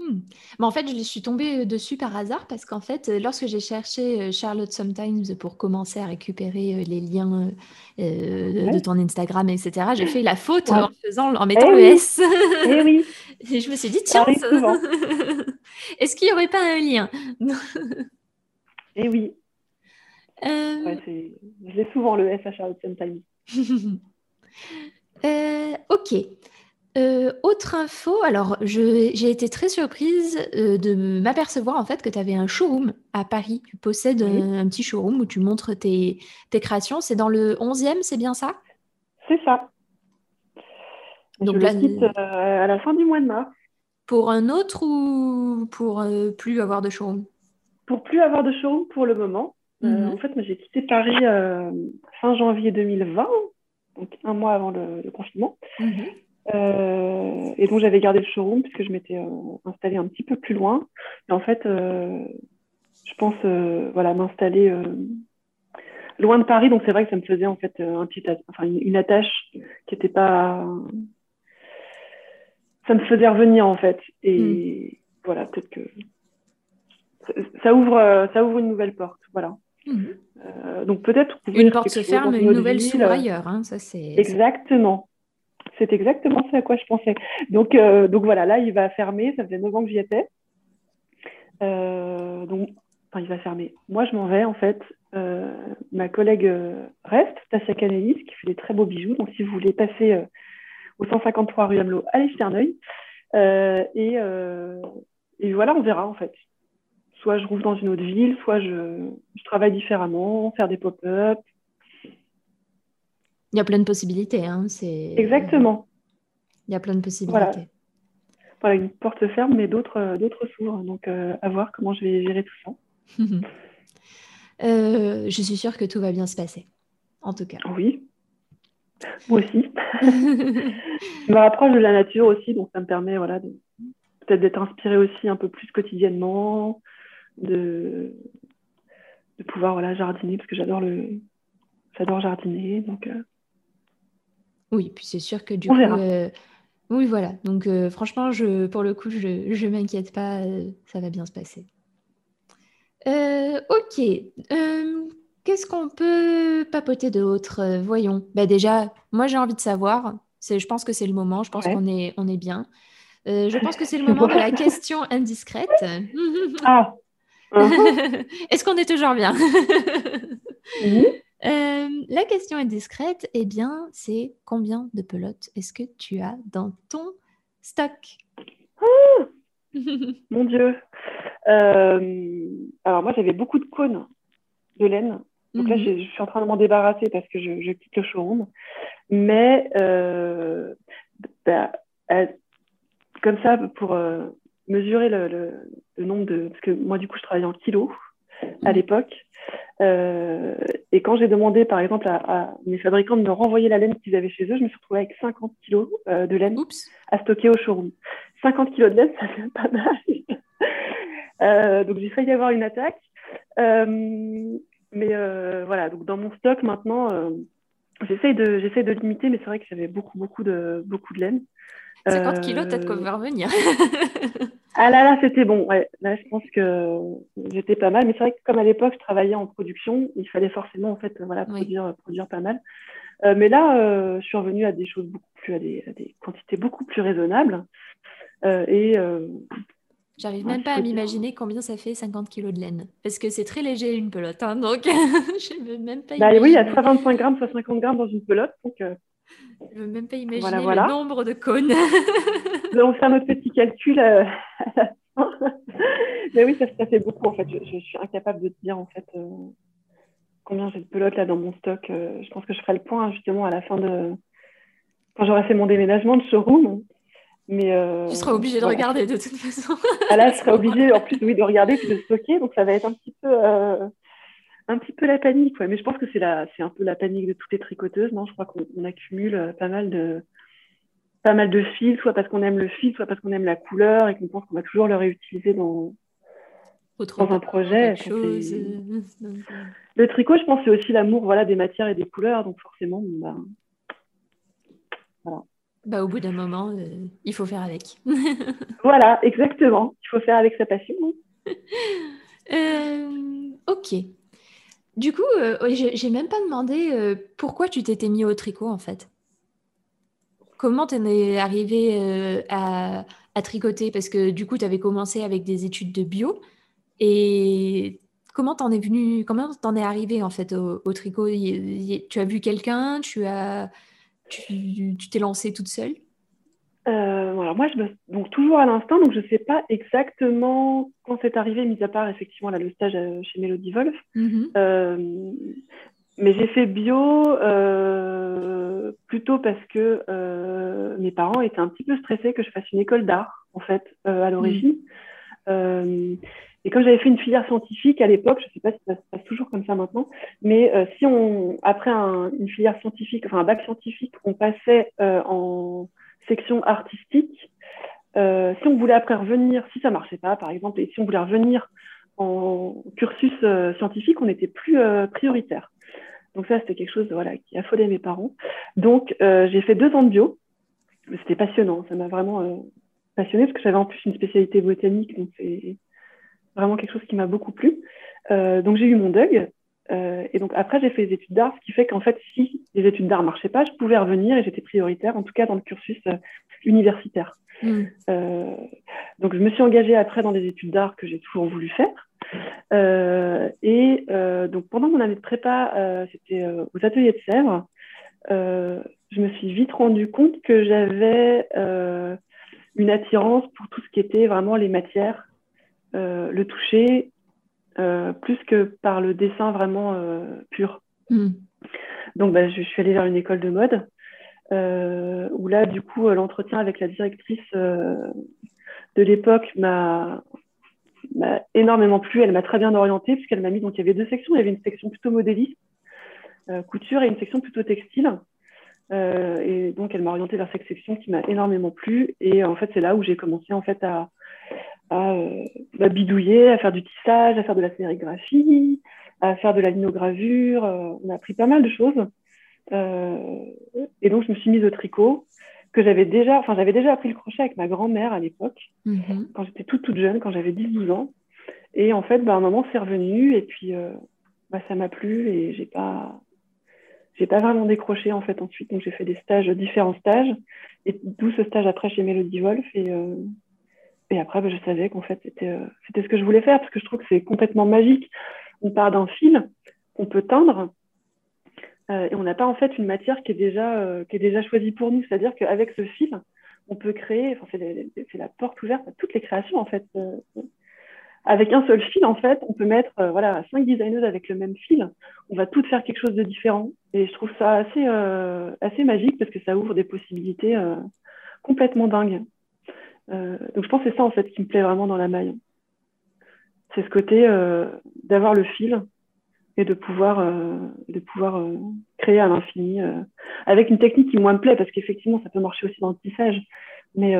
Hmm. en fait, je suis tombée dessus par hasard parce qu'en fait, lorsque j'ai cherché euh, Charlotte Sometimes pour commencer à récupérer euh, les liens euh, de ton Instagram, etc., j'ai fait la faute en, faisant, en mettant eh le S. Eh oui. Et je me suis dit, tiens, est-ce qu'il n'y aurait pas un lien? Eh oui. j'ai souvent le S à Charlotte Sometimes. ok. Euh, autre info, alors j'ai été très surprise euh, de m'apercevoir en fait que tu avais un showroom à Paris. Tu possèdes un, petit showroom où tu montres tes, créations. C'est dans le 11e, c'est bien ça? C'est ça. Donc, je le quitte euh, à la fin du mois de mars. Pour un autre ou pour plus avoir de showroom? Pour plus avoir de showroom pour le moment. Mhm. En fait, j'ai quitté Paris fin janvier 2020, donc un mois avant le, confinement. Mhm. Euh, et donc j'avais gardé le showroom puisque je m'étais euh, installée un petit peu plus loin. Et en fait, euh, je pense voilà, m'installer loin de Paris. Donc c'est vrai que ça me faisait en fait un petit enfin, une attache qui n'était pas. Ça me faisait revenir en fait. Et hmm. voilà, peut-être que ça ouvre, ça ouvre une nouvelle porte. Voilà. Hmm. donc peut-être une porte se ferme, une nouvelle s'ouvre ailleurs. Hein, ça c'est exactement. C'est exactement ce à quoi je pensais. Donc, euh, voilà, là, il va fermer. Ça faisait 9 ans que j'y étais. Euh, donc, il va fermer. Moi, je m'en vais, en fait. Euh, ma collègue reste, Tassia Canelis, qui fait des très beaux bijoux. Donc, si vous voulez passer au 153 rue Hamelot, allez jeter et, voilà, on verra, en fait. Soit je rouvre dans une autre ville, soit je, je travaille différemment, faire des pop-up, il y a plein de possibilités. Hein, Exactement. Il y a plein de possibilités. Voilà, une porte ferme, mais d'autres, euh, s'ouvrent. Donc, euh, à voir comment je vais gérer tout ça. Euh, je suis sûre que tout va bien se passer, en tout cas. Oui, moi aussi. je me rapproche de la nature aussi, donc ça me permet voilà, peut-être d'être inspirée aussi un peu plus quotidiennement, de, de pouvoir voilà, jardiner, parce que j'adore le, j'adore jardiner. Donc, oui, puis c'est sûr que du coup, euh, oui, voilà. Donc euh, franchement, je, pour le coup, je ne m'inquiète pas, euh, ça va bien se passer. ok. Qu'est-ce qu'on peut papoter d'autre Voyons. Bah, déjà, moi j'ai envie de savoir. Je pense que c'est le moment. Je pense qu'on est, on est bien. je pense que c'est le moment de la question indiscrète. ah. Est-ce qu'on est toujours bien? Euh, la question est discrète. Eh bien, c'est combien de pelotes est-ce que tu as dans ton stock? Mon Dieu. Euh, alors moi, j'avais beaucoup de cônes de laine. Donc là, mhm. je, suis en train de m'en débarrasser parce que je, quitte le showroom. Mais euh, bah, comme ça, pour mesurer le, nombre de... Parce que moi, du coup, je travaillais en kilos à mhm. l'époque. Euh, et quand j'ai demandé, par exemple, à, mes fabricants de me renvoyer la laine qu'ils avaient chez eux, je me suis retrouvée avec 50 kilos euh, de laine à stocker au showroom. 50 kilos de laine, ça fait pas mal. Euh, donc j'ai failli avoir une attaque. mais voilà, donc dans mon stock maintenant, j'essaye de, j'essaye de limiter, mais c'est vrai que j'avais beaucoup, beaucoup de, beaucoup de laine. 50 kilos, peut-être qu'on va revenir. Ah là là, c'était bon. Là, je pense que j'étais pas mal. Mais c'est vrai que comme à l'époque, je travaillais en production, il fallait forcément en fait, voilà, produire, produire pas mal. Euh, mais là, euh, je suis revenue à des choses beaucoup plus, à des, quantités beaucoup plus raisonnables. Euh, et J'arrive même pas à m'imaginer combien ça fait 50 kilos de laine. Parce que c'est très léger une pelote. Hein, donc, je ne veux même pas bah, Oui, il y a soit 25 grammes, soit 50 grammes dans une pelote. Donc, je ne veux même pas imaginer le nombre de cônes. on fait notre petit calcul. Euh, Mais oui, ça, fait beaucoup en fait. Je, suis incapable de te dire en fait euh, combien j'ai de pelotes là dans mon stock. je pense que je ferai le point justement à la fin de quand j'aurai fait mon déménagement de showroom. Mais tu seras obligé de regarder de toute façon. ah là, je serai obligée en plus oui, de regarder puis de stocker, donc ça va être un petit peu un petit peu la panique. Mais je pense que c'est c'est un peu la panique de toutes les tricoteuses. Non, je crois qu'on accumule pas mal de pas mal de fils, soit parce qu'on aime le fil, soit parce qu'on aime la couleur et qu'on pense qu'on va toujours le réutiliser dans, dans un projet. Euh, le tricot, je pense, c'est aussi l'amour voilà, des matières et des couleurs. Donc forcément, bah, voilà. Bah, au bout d'un moment, euh, il faut faire avec. voilà, exactement. Il faut faire avec sa passion. Euh, ok. Du coup, j'ai même pas demandé pourquoi tu t'étais mis au tricot en fait. Comment tu es arrivé euh, à, tricoter? Parce que du coup, tu avais commencé avec des études de bio. Et comment t'en es venu Comment t'en es arrivé en fait au, tricot? Tu as vu quelqu'un? Tu as tu t'es lancée toute seule? Euh, alors moi, je me... donc toujours à l'instant, donc je ne sais pas exactement quand c'est arrivé, mis à part effectivement là, le stage euh, chez Melody Wolf. Mm-hmm. Mais j'ai fait bio euh, plutôt parce que euh, mes parents étaient un petit peu stressés que je fasse une école d'art, en fait, euh, à l'origine. Mm. et comme j'avais fait une filière scientifique à l'époque, je ne sais pas si ça se passe toujours comme ça maintenant, mais si on, après une filière scientifique, enfin un bac scientifique, on passait en section artistique, si on voulait après revenir, si ça marchait pas, par exemple, et si on voulait revenir en cursus scientifique, on n'était plus prioritaire. Donc ça, c'était quelque chose voilà, qui affolait mes parents. Donc euh, j'ai fait deux ans de bio. C'était passionnant, ça m'a vraiment euh, passionné parce que j'avais en plus une spécialité botanique, donc c'est vraiment quelque chose qui m'a beaucoup plu. Euh, donc j'ai eu mon DUG. Et donc après, j'ai fait des études d'art, ce qui fait qu'en fait, si les études d'art ne marchaient pas, je pouvais revenir et j'étais prioritaire, en tout cas dans le cursus universitaire. Mmh. donc je me suis engagée après dans des études d'art que j'ai toujours voulu faire. Euh, et euh, donc pendant mon année de prépa, euh, c'était aux ateliers de Sèvres, je me suis vite rendu compte que j'avais une attirance pour tout ce qui était vraiment les matières, le toucher, plus que par le dessin vraiment pur. Hmm. Donc, bah, je, suis allée vers une école de mode, où là, du coup, l'entretien avec la directrice de l'époque m'a m'a énormément plu. Elle m'a très bien orientée puisqu'elle m'a mis, donc il y avait deux sections. Il y avait une section plutôt modéliste, euh, couture, et une section plutôt textile. Euh, et donc elle m'a orientée vers cette section qui m'a énormément plu. Et en fait, c'est là où j'ai commencé en fait à, à, euh, bidouiller, à faire du tissage, à faire de la sérigraphie, à faire de la linogravure. on a appris pas mal de choses. et donc je me suis mise au tricot que j'avais déjà, enfin, j'avais déjà appris le crochet avec ma grand-mère à l'époque, mhm. quand j'étais toute, toute jeune, quand j'avais 10-12 ans. Et en fait, bah, à un moment, c'est revenu et puis euh, bah, ça m'a plu et j'ai pas, j'ai pas vraiment décroché en fait ensuite. Donc j'ai fait des stages, différents stages, et d'où ce stage après chez Melody Wolf. Et, euh, et après, bah, je savais qu'en fait, c'était, euh, c'était ce que je voulais faire parce que je trouve que c'est complètement magique. On part d'un fil qu'on peut teindre euh, et on n'a pas en fait une matière qui est déjà, euh, qui est déjà choisie pour nous. C'est-à-dire qu'avec ce fil, on peut créer, c'est la porte ouverte à toutes les créations en fait. Avec un seul fil, en fait, on peut mettre voilà, cinq designers avec le même fil. On va toutes faire quelque chose de différent. Et je trouve ça assez, assez magique parce que ça ouvre des possibilités complètement dingues. Donc je pense que c'est ça en fait qui me plaît vraiment dans la maille. C'est ce côté d'avoir le fil et de pouvoir, euh, de pouvoir euh, créer à l'infini euh, avec une technique qui moi me plaît parce qu'effectivement ça peut marcher aussi dans le tissage. Mais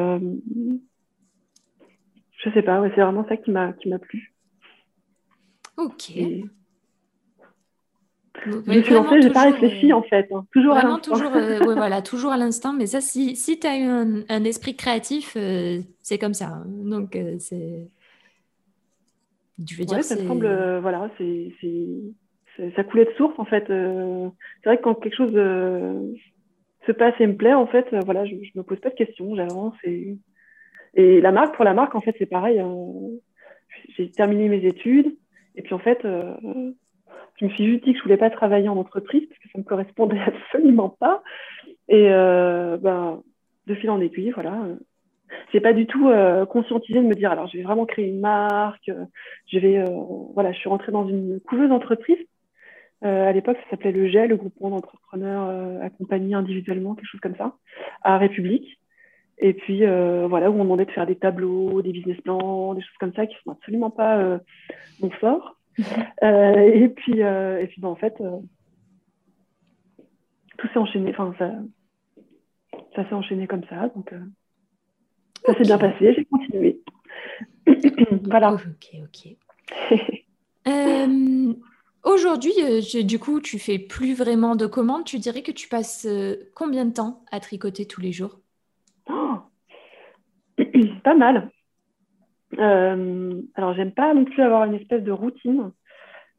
je sais pas c'est vraiment ça qui m'a qui m'a plu. Ok je me suis lancée, j'ai pas réfléchi en fait. Hein. Toujours à l'instant. Toujours, voilà, toujours à l'instant. Mais ça, si, si tu as eu un, esprit créatif, c'est comme ça. Hein. Donc, c'est. Je veux dire, ça semble, voilà, c'est ça coulait de source en fait. Euh, c'est vrai que quand quelque chose euh, se passe et me plaît, en fait, euh, voilà, je, ne me pose pas de questions, j'avance. Et, et la marque, pour la marque, en fait, c'est pareil. J'ai terminé mes études et puis en fait, je me suis juste dit que je voulais pas travailler en entreprise parce que ça me correspondait absolument pas. Et ben, de fil en aiguille, voilà. j'ai pas du tout conscientisé de me dire alors je vais vraiment créer une marque, je vais voilà, je suis rentrée dans une couveuse entreprise à l'époque, ça s'appelait le GEL, le groupement d'entrepreneurs accompagnés individuellement, quelque chose comme ça, à République. Et puis, voilà, où on demandait de faire des tableaux, des business plans, des choses comme ça qui ne sont absolument pas mon fort. Et puis, et puis ben, en fait, tout s'est enchaîné. Enfin, ça, ça s'est enchaîné comme ça. Donc, ça s'est bien passé. J'ai continué. voilà. Ok, ok. Euh, aujourd'hui, euh, du coup, tu fais plus vraiment de commandes. Tu dirais que tu passes euh, combien de temps à tricoter tous les jours? Oh Pas mal. Alors, j'aime pas non plus avoir une espèce de routine.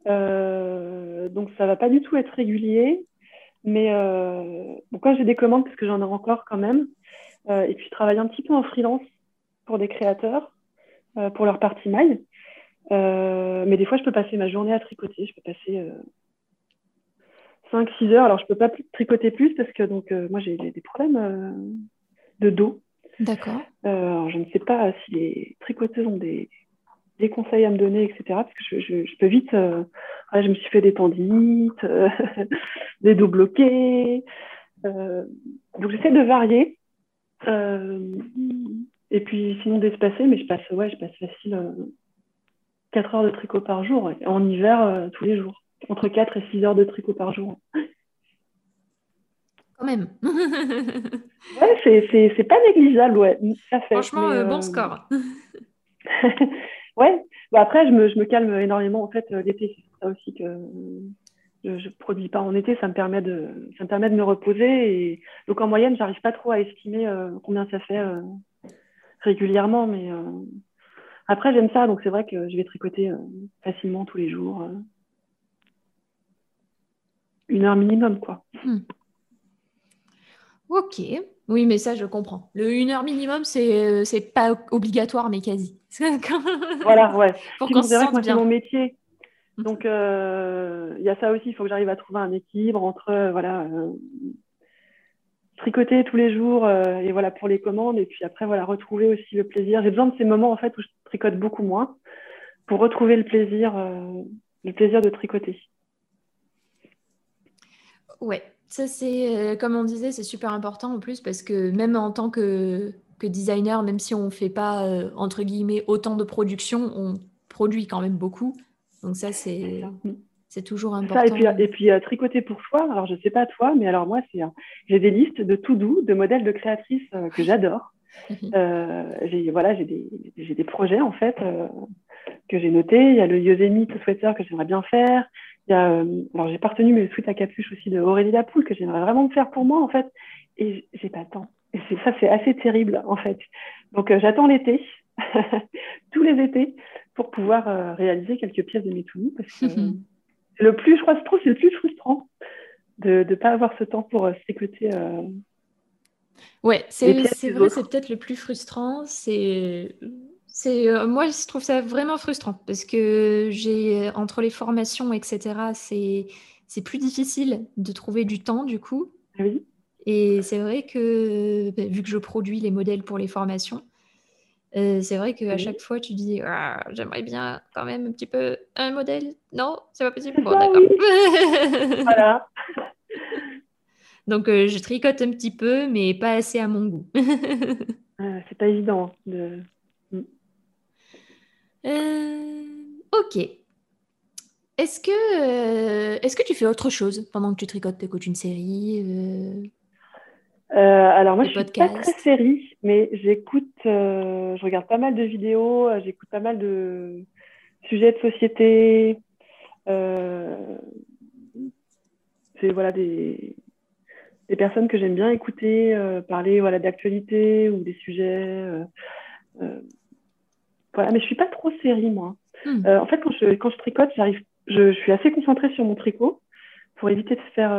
donc, ça va pas du tout être régulier. Mais bon, quand j'ai des commandes, parce que j'en ai encore quand même, et puis je travaille un petit peu en freelance pour des créateurs, pour leur partie maille. Euh, mais des fois, je peux passer ma journée à tricoter. Je peux passer 5-6 euh, heures. Alors, je peux pas tricoter plus parce que donc, euh, moi, j'ai des problèmes de dos. D'accord. je ne sais pas si les tricoteuses ont des, des conseils à me donner, etc. Parce que je, je, peux vite. je me suis fait des tendinites, des dos bloqués. donc, j'essaie de varier. et puis, sinon, d'espacer, mais je passe, ouais, je passe facile 4 heures de tricot par jour. En hiver, euh, tous les jours. Entre 4 et 6 heures de tricot par jour. Quand même. ouais, c'est pas négligeable, ouais. Ça fait, Franchement, euh, bon euh, score. ouais. Bah, après, je me, je me, calme énormément en fait l'été. C'est ça aussi que je ne produis pas en été. Ça me, permet de, ça me permet de me reposer. Et... Donc en moyenne, j'arrive pas trop à estimer combien ça fait régulièrement, mais après, j'aime ça, donc c'est vrai que je vais tricoter euh, facilement tous les jours. Euh. une heure minimum, quoi. Hmm. Ok. Oui, mais ça, je comprends. Le une heure minimum, c'est c'est pas obligatoire, mais quasi. voilà, ouais. Pour qu'on se sente bien. mon métier. Hmm. Donc, euh, il y a ça aussi. Il faut que j'arrive à trouver un équilibre entre voilà, tricoter tous les jours euh, et voilà pour les commandes et puis après voilà retrouver aussi le plaisir. J'ai besoin de ces moments en fait où je tricote beaucoup moins pour retrouver le plaisir, euh, le plaisir de tricoter. Ouais, ça c'est euh, comme on disait, c'est super important en plus parce que même en tant que, que designer, même si on ne fait pas entre guillemets autant de production, on produit quand même beaucoup. Donc ça c'est c'est toujours important. et puis, et tricoter pour soi. Alors, je ne sais pas toi, mais alors moi, c'est j'ai des listes de tout doux, de modèles de créatrices euh, que j'adore. Euh, j'ai voilà, j'ai des, des, projets en fait euh, que j'ai notés. Il y a le Yosemite sweater que j'aimerais bien faire. Il y a, alors j'ai partenu mes sweats à capuche aussi de Aurélie Lapoule que j'aimerais vraiment faire pour moi en fait. Et j'ai pas le temps. Et ça, c'est assez terrible en fait. Donc j'attends l'été, tous les étés, pour pouvoir réaliser quelques pièces de mes tout parce que le plus, je crois, je trouve, c'est le plus frustrant de ne pas avoir ce temps pour euh, s'écouter. Euh, ouais, c'est vrai, c'est peut-être le plus frustrant. C'est. C'est, euh, moi, je trouve ça vraiment frustrant parce que j'ai entre les formations, etc., c'est, c'est plus difficile de trouver du temps du coup. Oui. Et c'est vrai que bah, vu que je produis les modèles pour les formations, euh, c'est vrai qu'à chaque fois, tu dis «Ah, j'aimerais bien quand même un petit peu un modèle. Non, c'est pas possible. Bon, d'accord. voilà. Donc, euh, je tricote un petit peu, mais pas assez à mon goût. Ah, c'est pas évident. De... Euh, ok. Est-ce que, est-ce que tu fais autre chose pendant que tu tricotes Tu écoutes une série euh, alors moi, je suis pas très série, mais j'écoute, euh, je regarde pas mal de vidéos, euh, j'écoute pas mal de sujets de société. c'est voilà des, des personnes que j'aime bien écouter parler voilà d'actualité ou des sujets. Voilà, mais je suis pas trop série moi. Hmm. en fait, quand je quand je tricote, j'arrive, je, je, suis assez concentrée sur mon tricot pour éviter de faire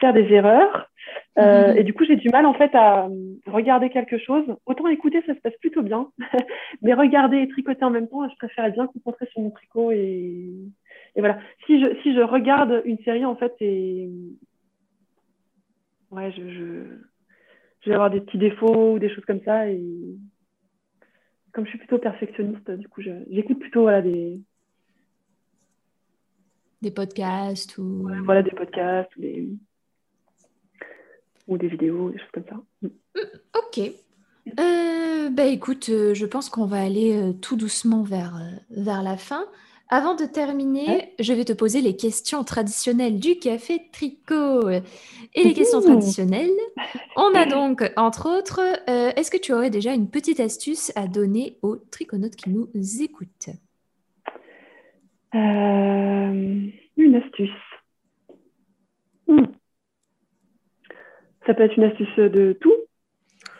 faire des erreurs. Euh, mhm. Et du coup, j'ai du mal en fait à regarder quelque chose. Autant écouter, ça se passe plutôt bien, mais regarder et tricoter en même temps, je préfère être bien concentrée sur mon tricot et, et voilà. Si je, si je regarde une série en fait, et ouais, je, je, je, vais avoir des petits défauts ou des choses comme ça et comme je suis plutôt perfectionniste, du coup, j'écoute plutôt voilà des Des podcasts ou... voilà, des podcasts ou des... ou des vidéos, des choses comme ça. Mm. Ok. Euh, bah écoute, euh, je pense qu'on va aller euh, tout doucement vers, vers la fin. Avant de terminer, je vais te poser les questions traditionnelles du café tricot. Et les questions traditionnelles, on a donc, entre autres, est-ce que tu aurais déjà une petite astuce à donner aux triconautes qui nous écoutent? Une astuce. Hmm. Ça peut être une astuce de tout?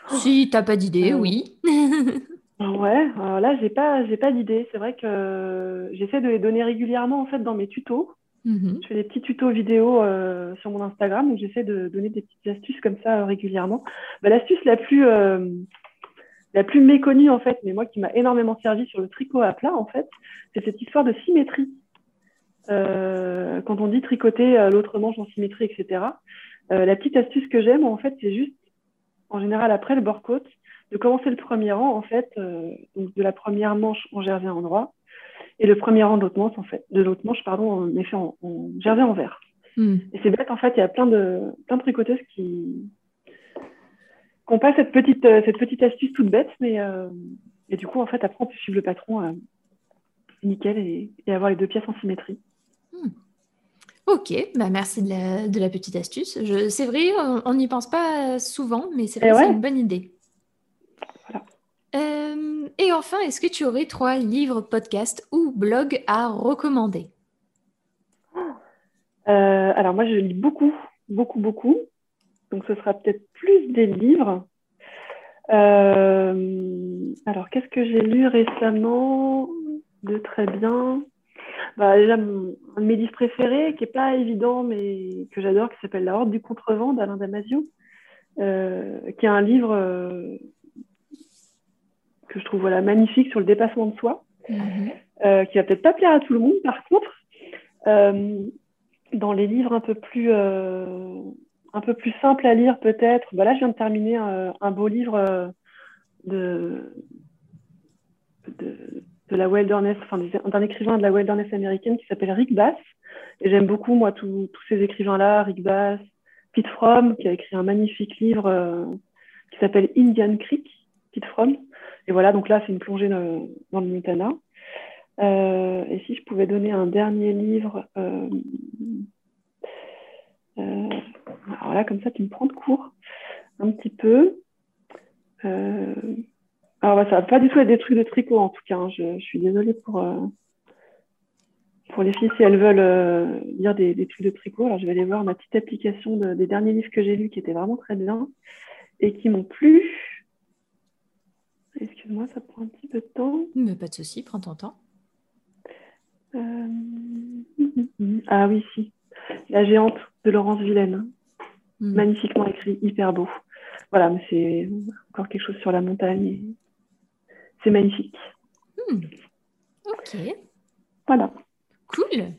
Si t'as pas d'idée, euh, oui. ouais, alors là, j'ai pas, j'ai pas d'idée. C'est vrai que j'essaie de les donner régulièrement en fait dans mes tutos. Mhm. Je fais des petits tutos vidéo euh, sur mon Instagram où j'essaie de donner des petites astuces comme ça euh, régulièrement. Bah, L'astuce la plus la plus méconnue en fait, mais moi qui m'a énormément servi sur le tricot à plat en fait, c'est cette histoire de symétrie. quand on dit tricoter l'autre manche en symétrie, etc. la petite astuce que j'aime en fait, c'est juste en général après le bord côte, de commencer le premier rang, en fait, euh, donc de la première manche en jersey en droit, et le premier rang de l'autre manche, en fait, de l'autre manche, pardon, en effet, en, en jersey en vert. Hmm. Et c'est bête, en fait, il y a plein de, plein de tricoteuses qui n'ont pas cette petite, euh, cette petite astuce toute bête, mais euh, et du coup, en fait, après, on peut suivre le patron nickel et, avoir les deux pièces en symétrie. Hmm. Ok, bah merci de la, petite astuce. C'est vrai, on n'y pense pas souvent, mais c'est c'est une bonne idée. Euh, et enfin, est-ce que tu aurais trois livres, podcasts ou blogs à recommander? Euh, Alors moi, je lis beaucoup, beaucoup, beaucoup. Donc ce sera peut-être plus des livres. Euh, alors, qu'est-ce que j'ai lu récemment de très bien? Bah, déjà, un de mes livres préférés, qui n'est pas évident, mais que j'adore, qui s'appelle La Horde du Contrevent d'Alain Damasio, qui est un livre que je trouve voilà, magnifique sur le dépassement de soi, mm -hmm. euh, qui va peut-être pas plaire à tout le monde, par contre. Euh, dans les livres un peu plus, euh, un peu plus simples à lire, peut-être, bah là, je viens de terminer un, un beau livre de, de de la wilderness, enfin d'un écrivain de la wilderness américaine qui s'appelle Rick Bass. Et j'aime beaucoup, moi, tous ces écrivains-là, Rick Bass, Pete Fromm, qui a écrit un magnifique livre euh, qui s'appelle Indian Creek, Pete Fromm. Et voilà, donc là, c'est une plongée dans, le Montana. Euh, et si je pouvais donner un dernier livre, euh, euh alors là, comme ça, tu me prends de court un petit peu. Euh, alors, ah ça va pas du tout être des trucs de tricot, en tout cas. Hein. Je, suis désolée pour, pour les filles si elles veulent lire des, trucs de tricot. Alors, je vais aller voir ma petite application des derniers livres que j'ai lus qui étaient vraiment très bien et qui m'ont plu. Excuse-moi, ça prend un petit peu de temps. Mais pas de souci, prends ton temps. Euh, ah oui, si. La géante de Laurence Villaine. Hmm. Magnifiquement écrit, hyper beau. Voilà, mais c'est encore quelque chose sur la montagne c'est magnifique. Hmm. Ok. Voilà. Cool.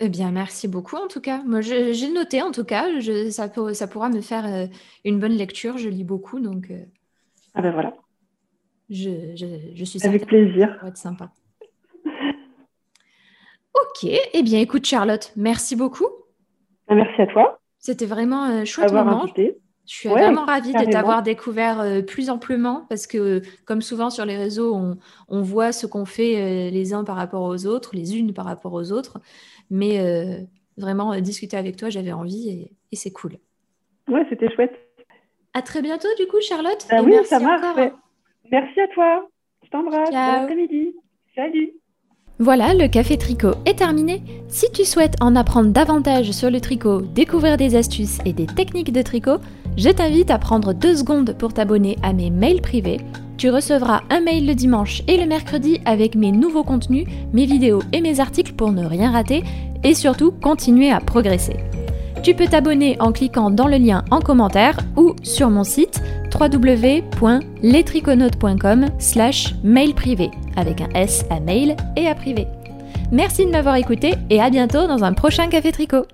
Eh bien, merci beaucoup en tout cas. Moi, j'ai noté en tout cas. Je, ça, ça, pourra me faire euh, une bonne lecture. Je lis beaucoup, donc. Euh, ah ben voilà. Je, je, je suis Avec plaisir. Ça va être sympa. ok. Eh bien, écoute, Charlotte, merci beaucoup. Merci à toi. C'était vraiment un chouette moment. Invité. Je suis vraiment ravie de t'avoir découvert euh, plus amplement parce que, comme souvent sur les réseaux, on, voit ce qu'on fait euh, les uns par rapport aux autres, les unes par rapport aux autres. Mais euh, vraiment, discuter avec toi, j'avais envie et, c'est cool. Ouais, c'était chouette. À très bientôt, du coup, Charlotte. Ah oui, ça marche. Merci à toi. Je t'embrasse. Bon après-midi. Salut. Voilà, le café tricot est terminé. Si tu souhaites en apprendre davantage sur le tricot, découvrir des astuces et des techniques de tricot, je t'invite à prendre deux secondes pour t'abonner à mes mails privés. Tu recevras un mail le dimanche et le mercredi avec mes nouveaux contenus, mes vidéos et mes articles pour ne rien rater et surtout continuer à progresser. Tu peux t'abonner en cliquant dans le lien en commentaire ou sur mon site www.letriconautes.com slash mail privé avec un S à mail et à privé. Merci de m'avoir écouté et à bientôt dans un prochain Café Tricot.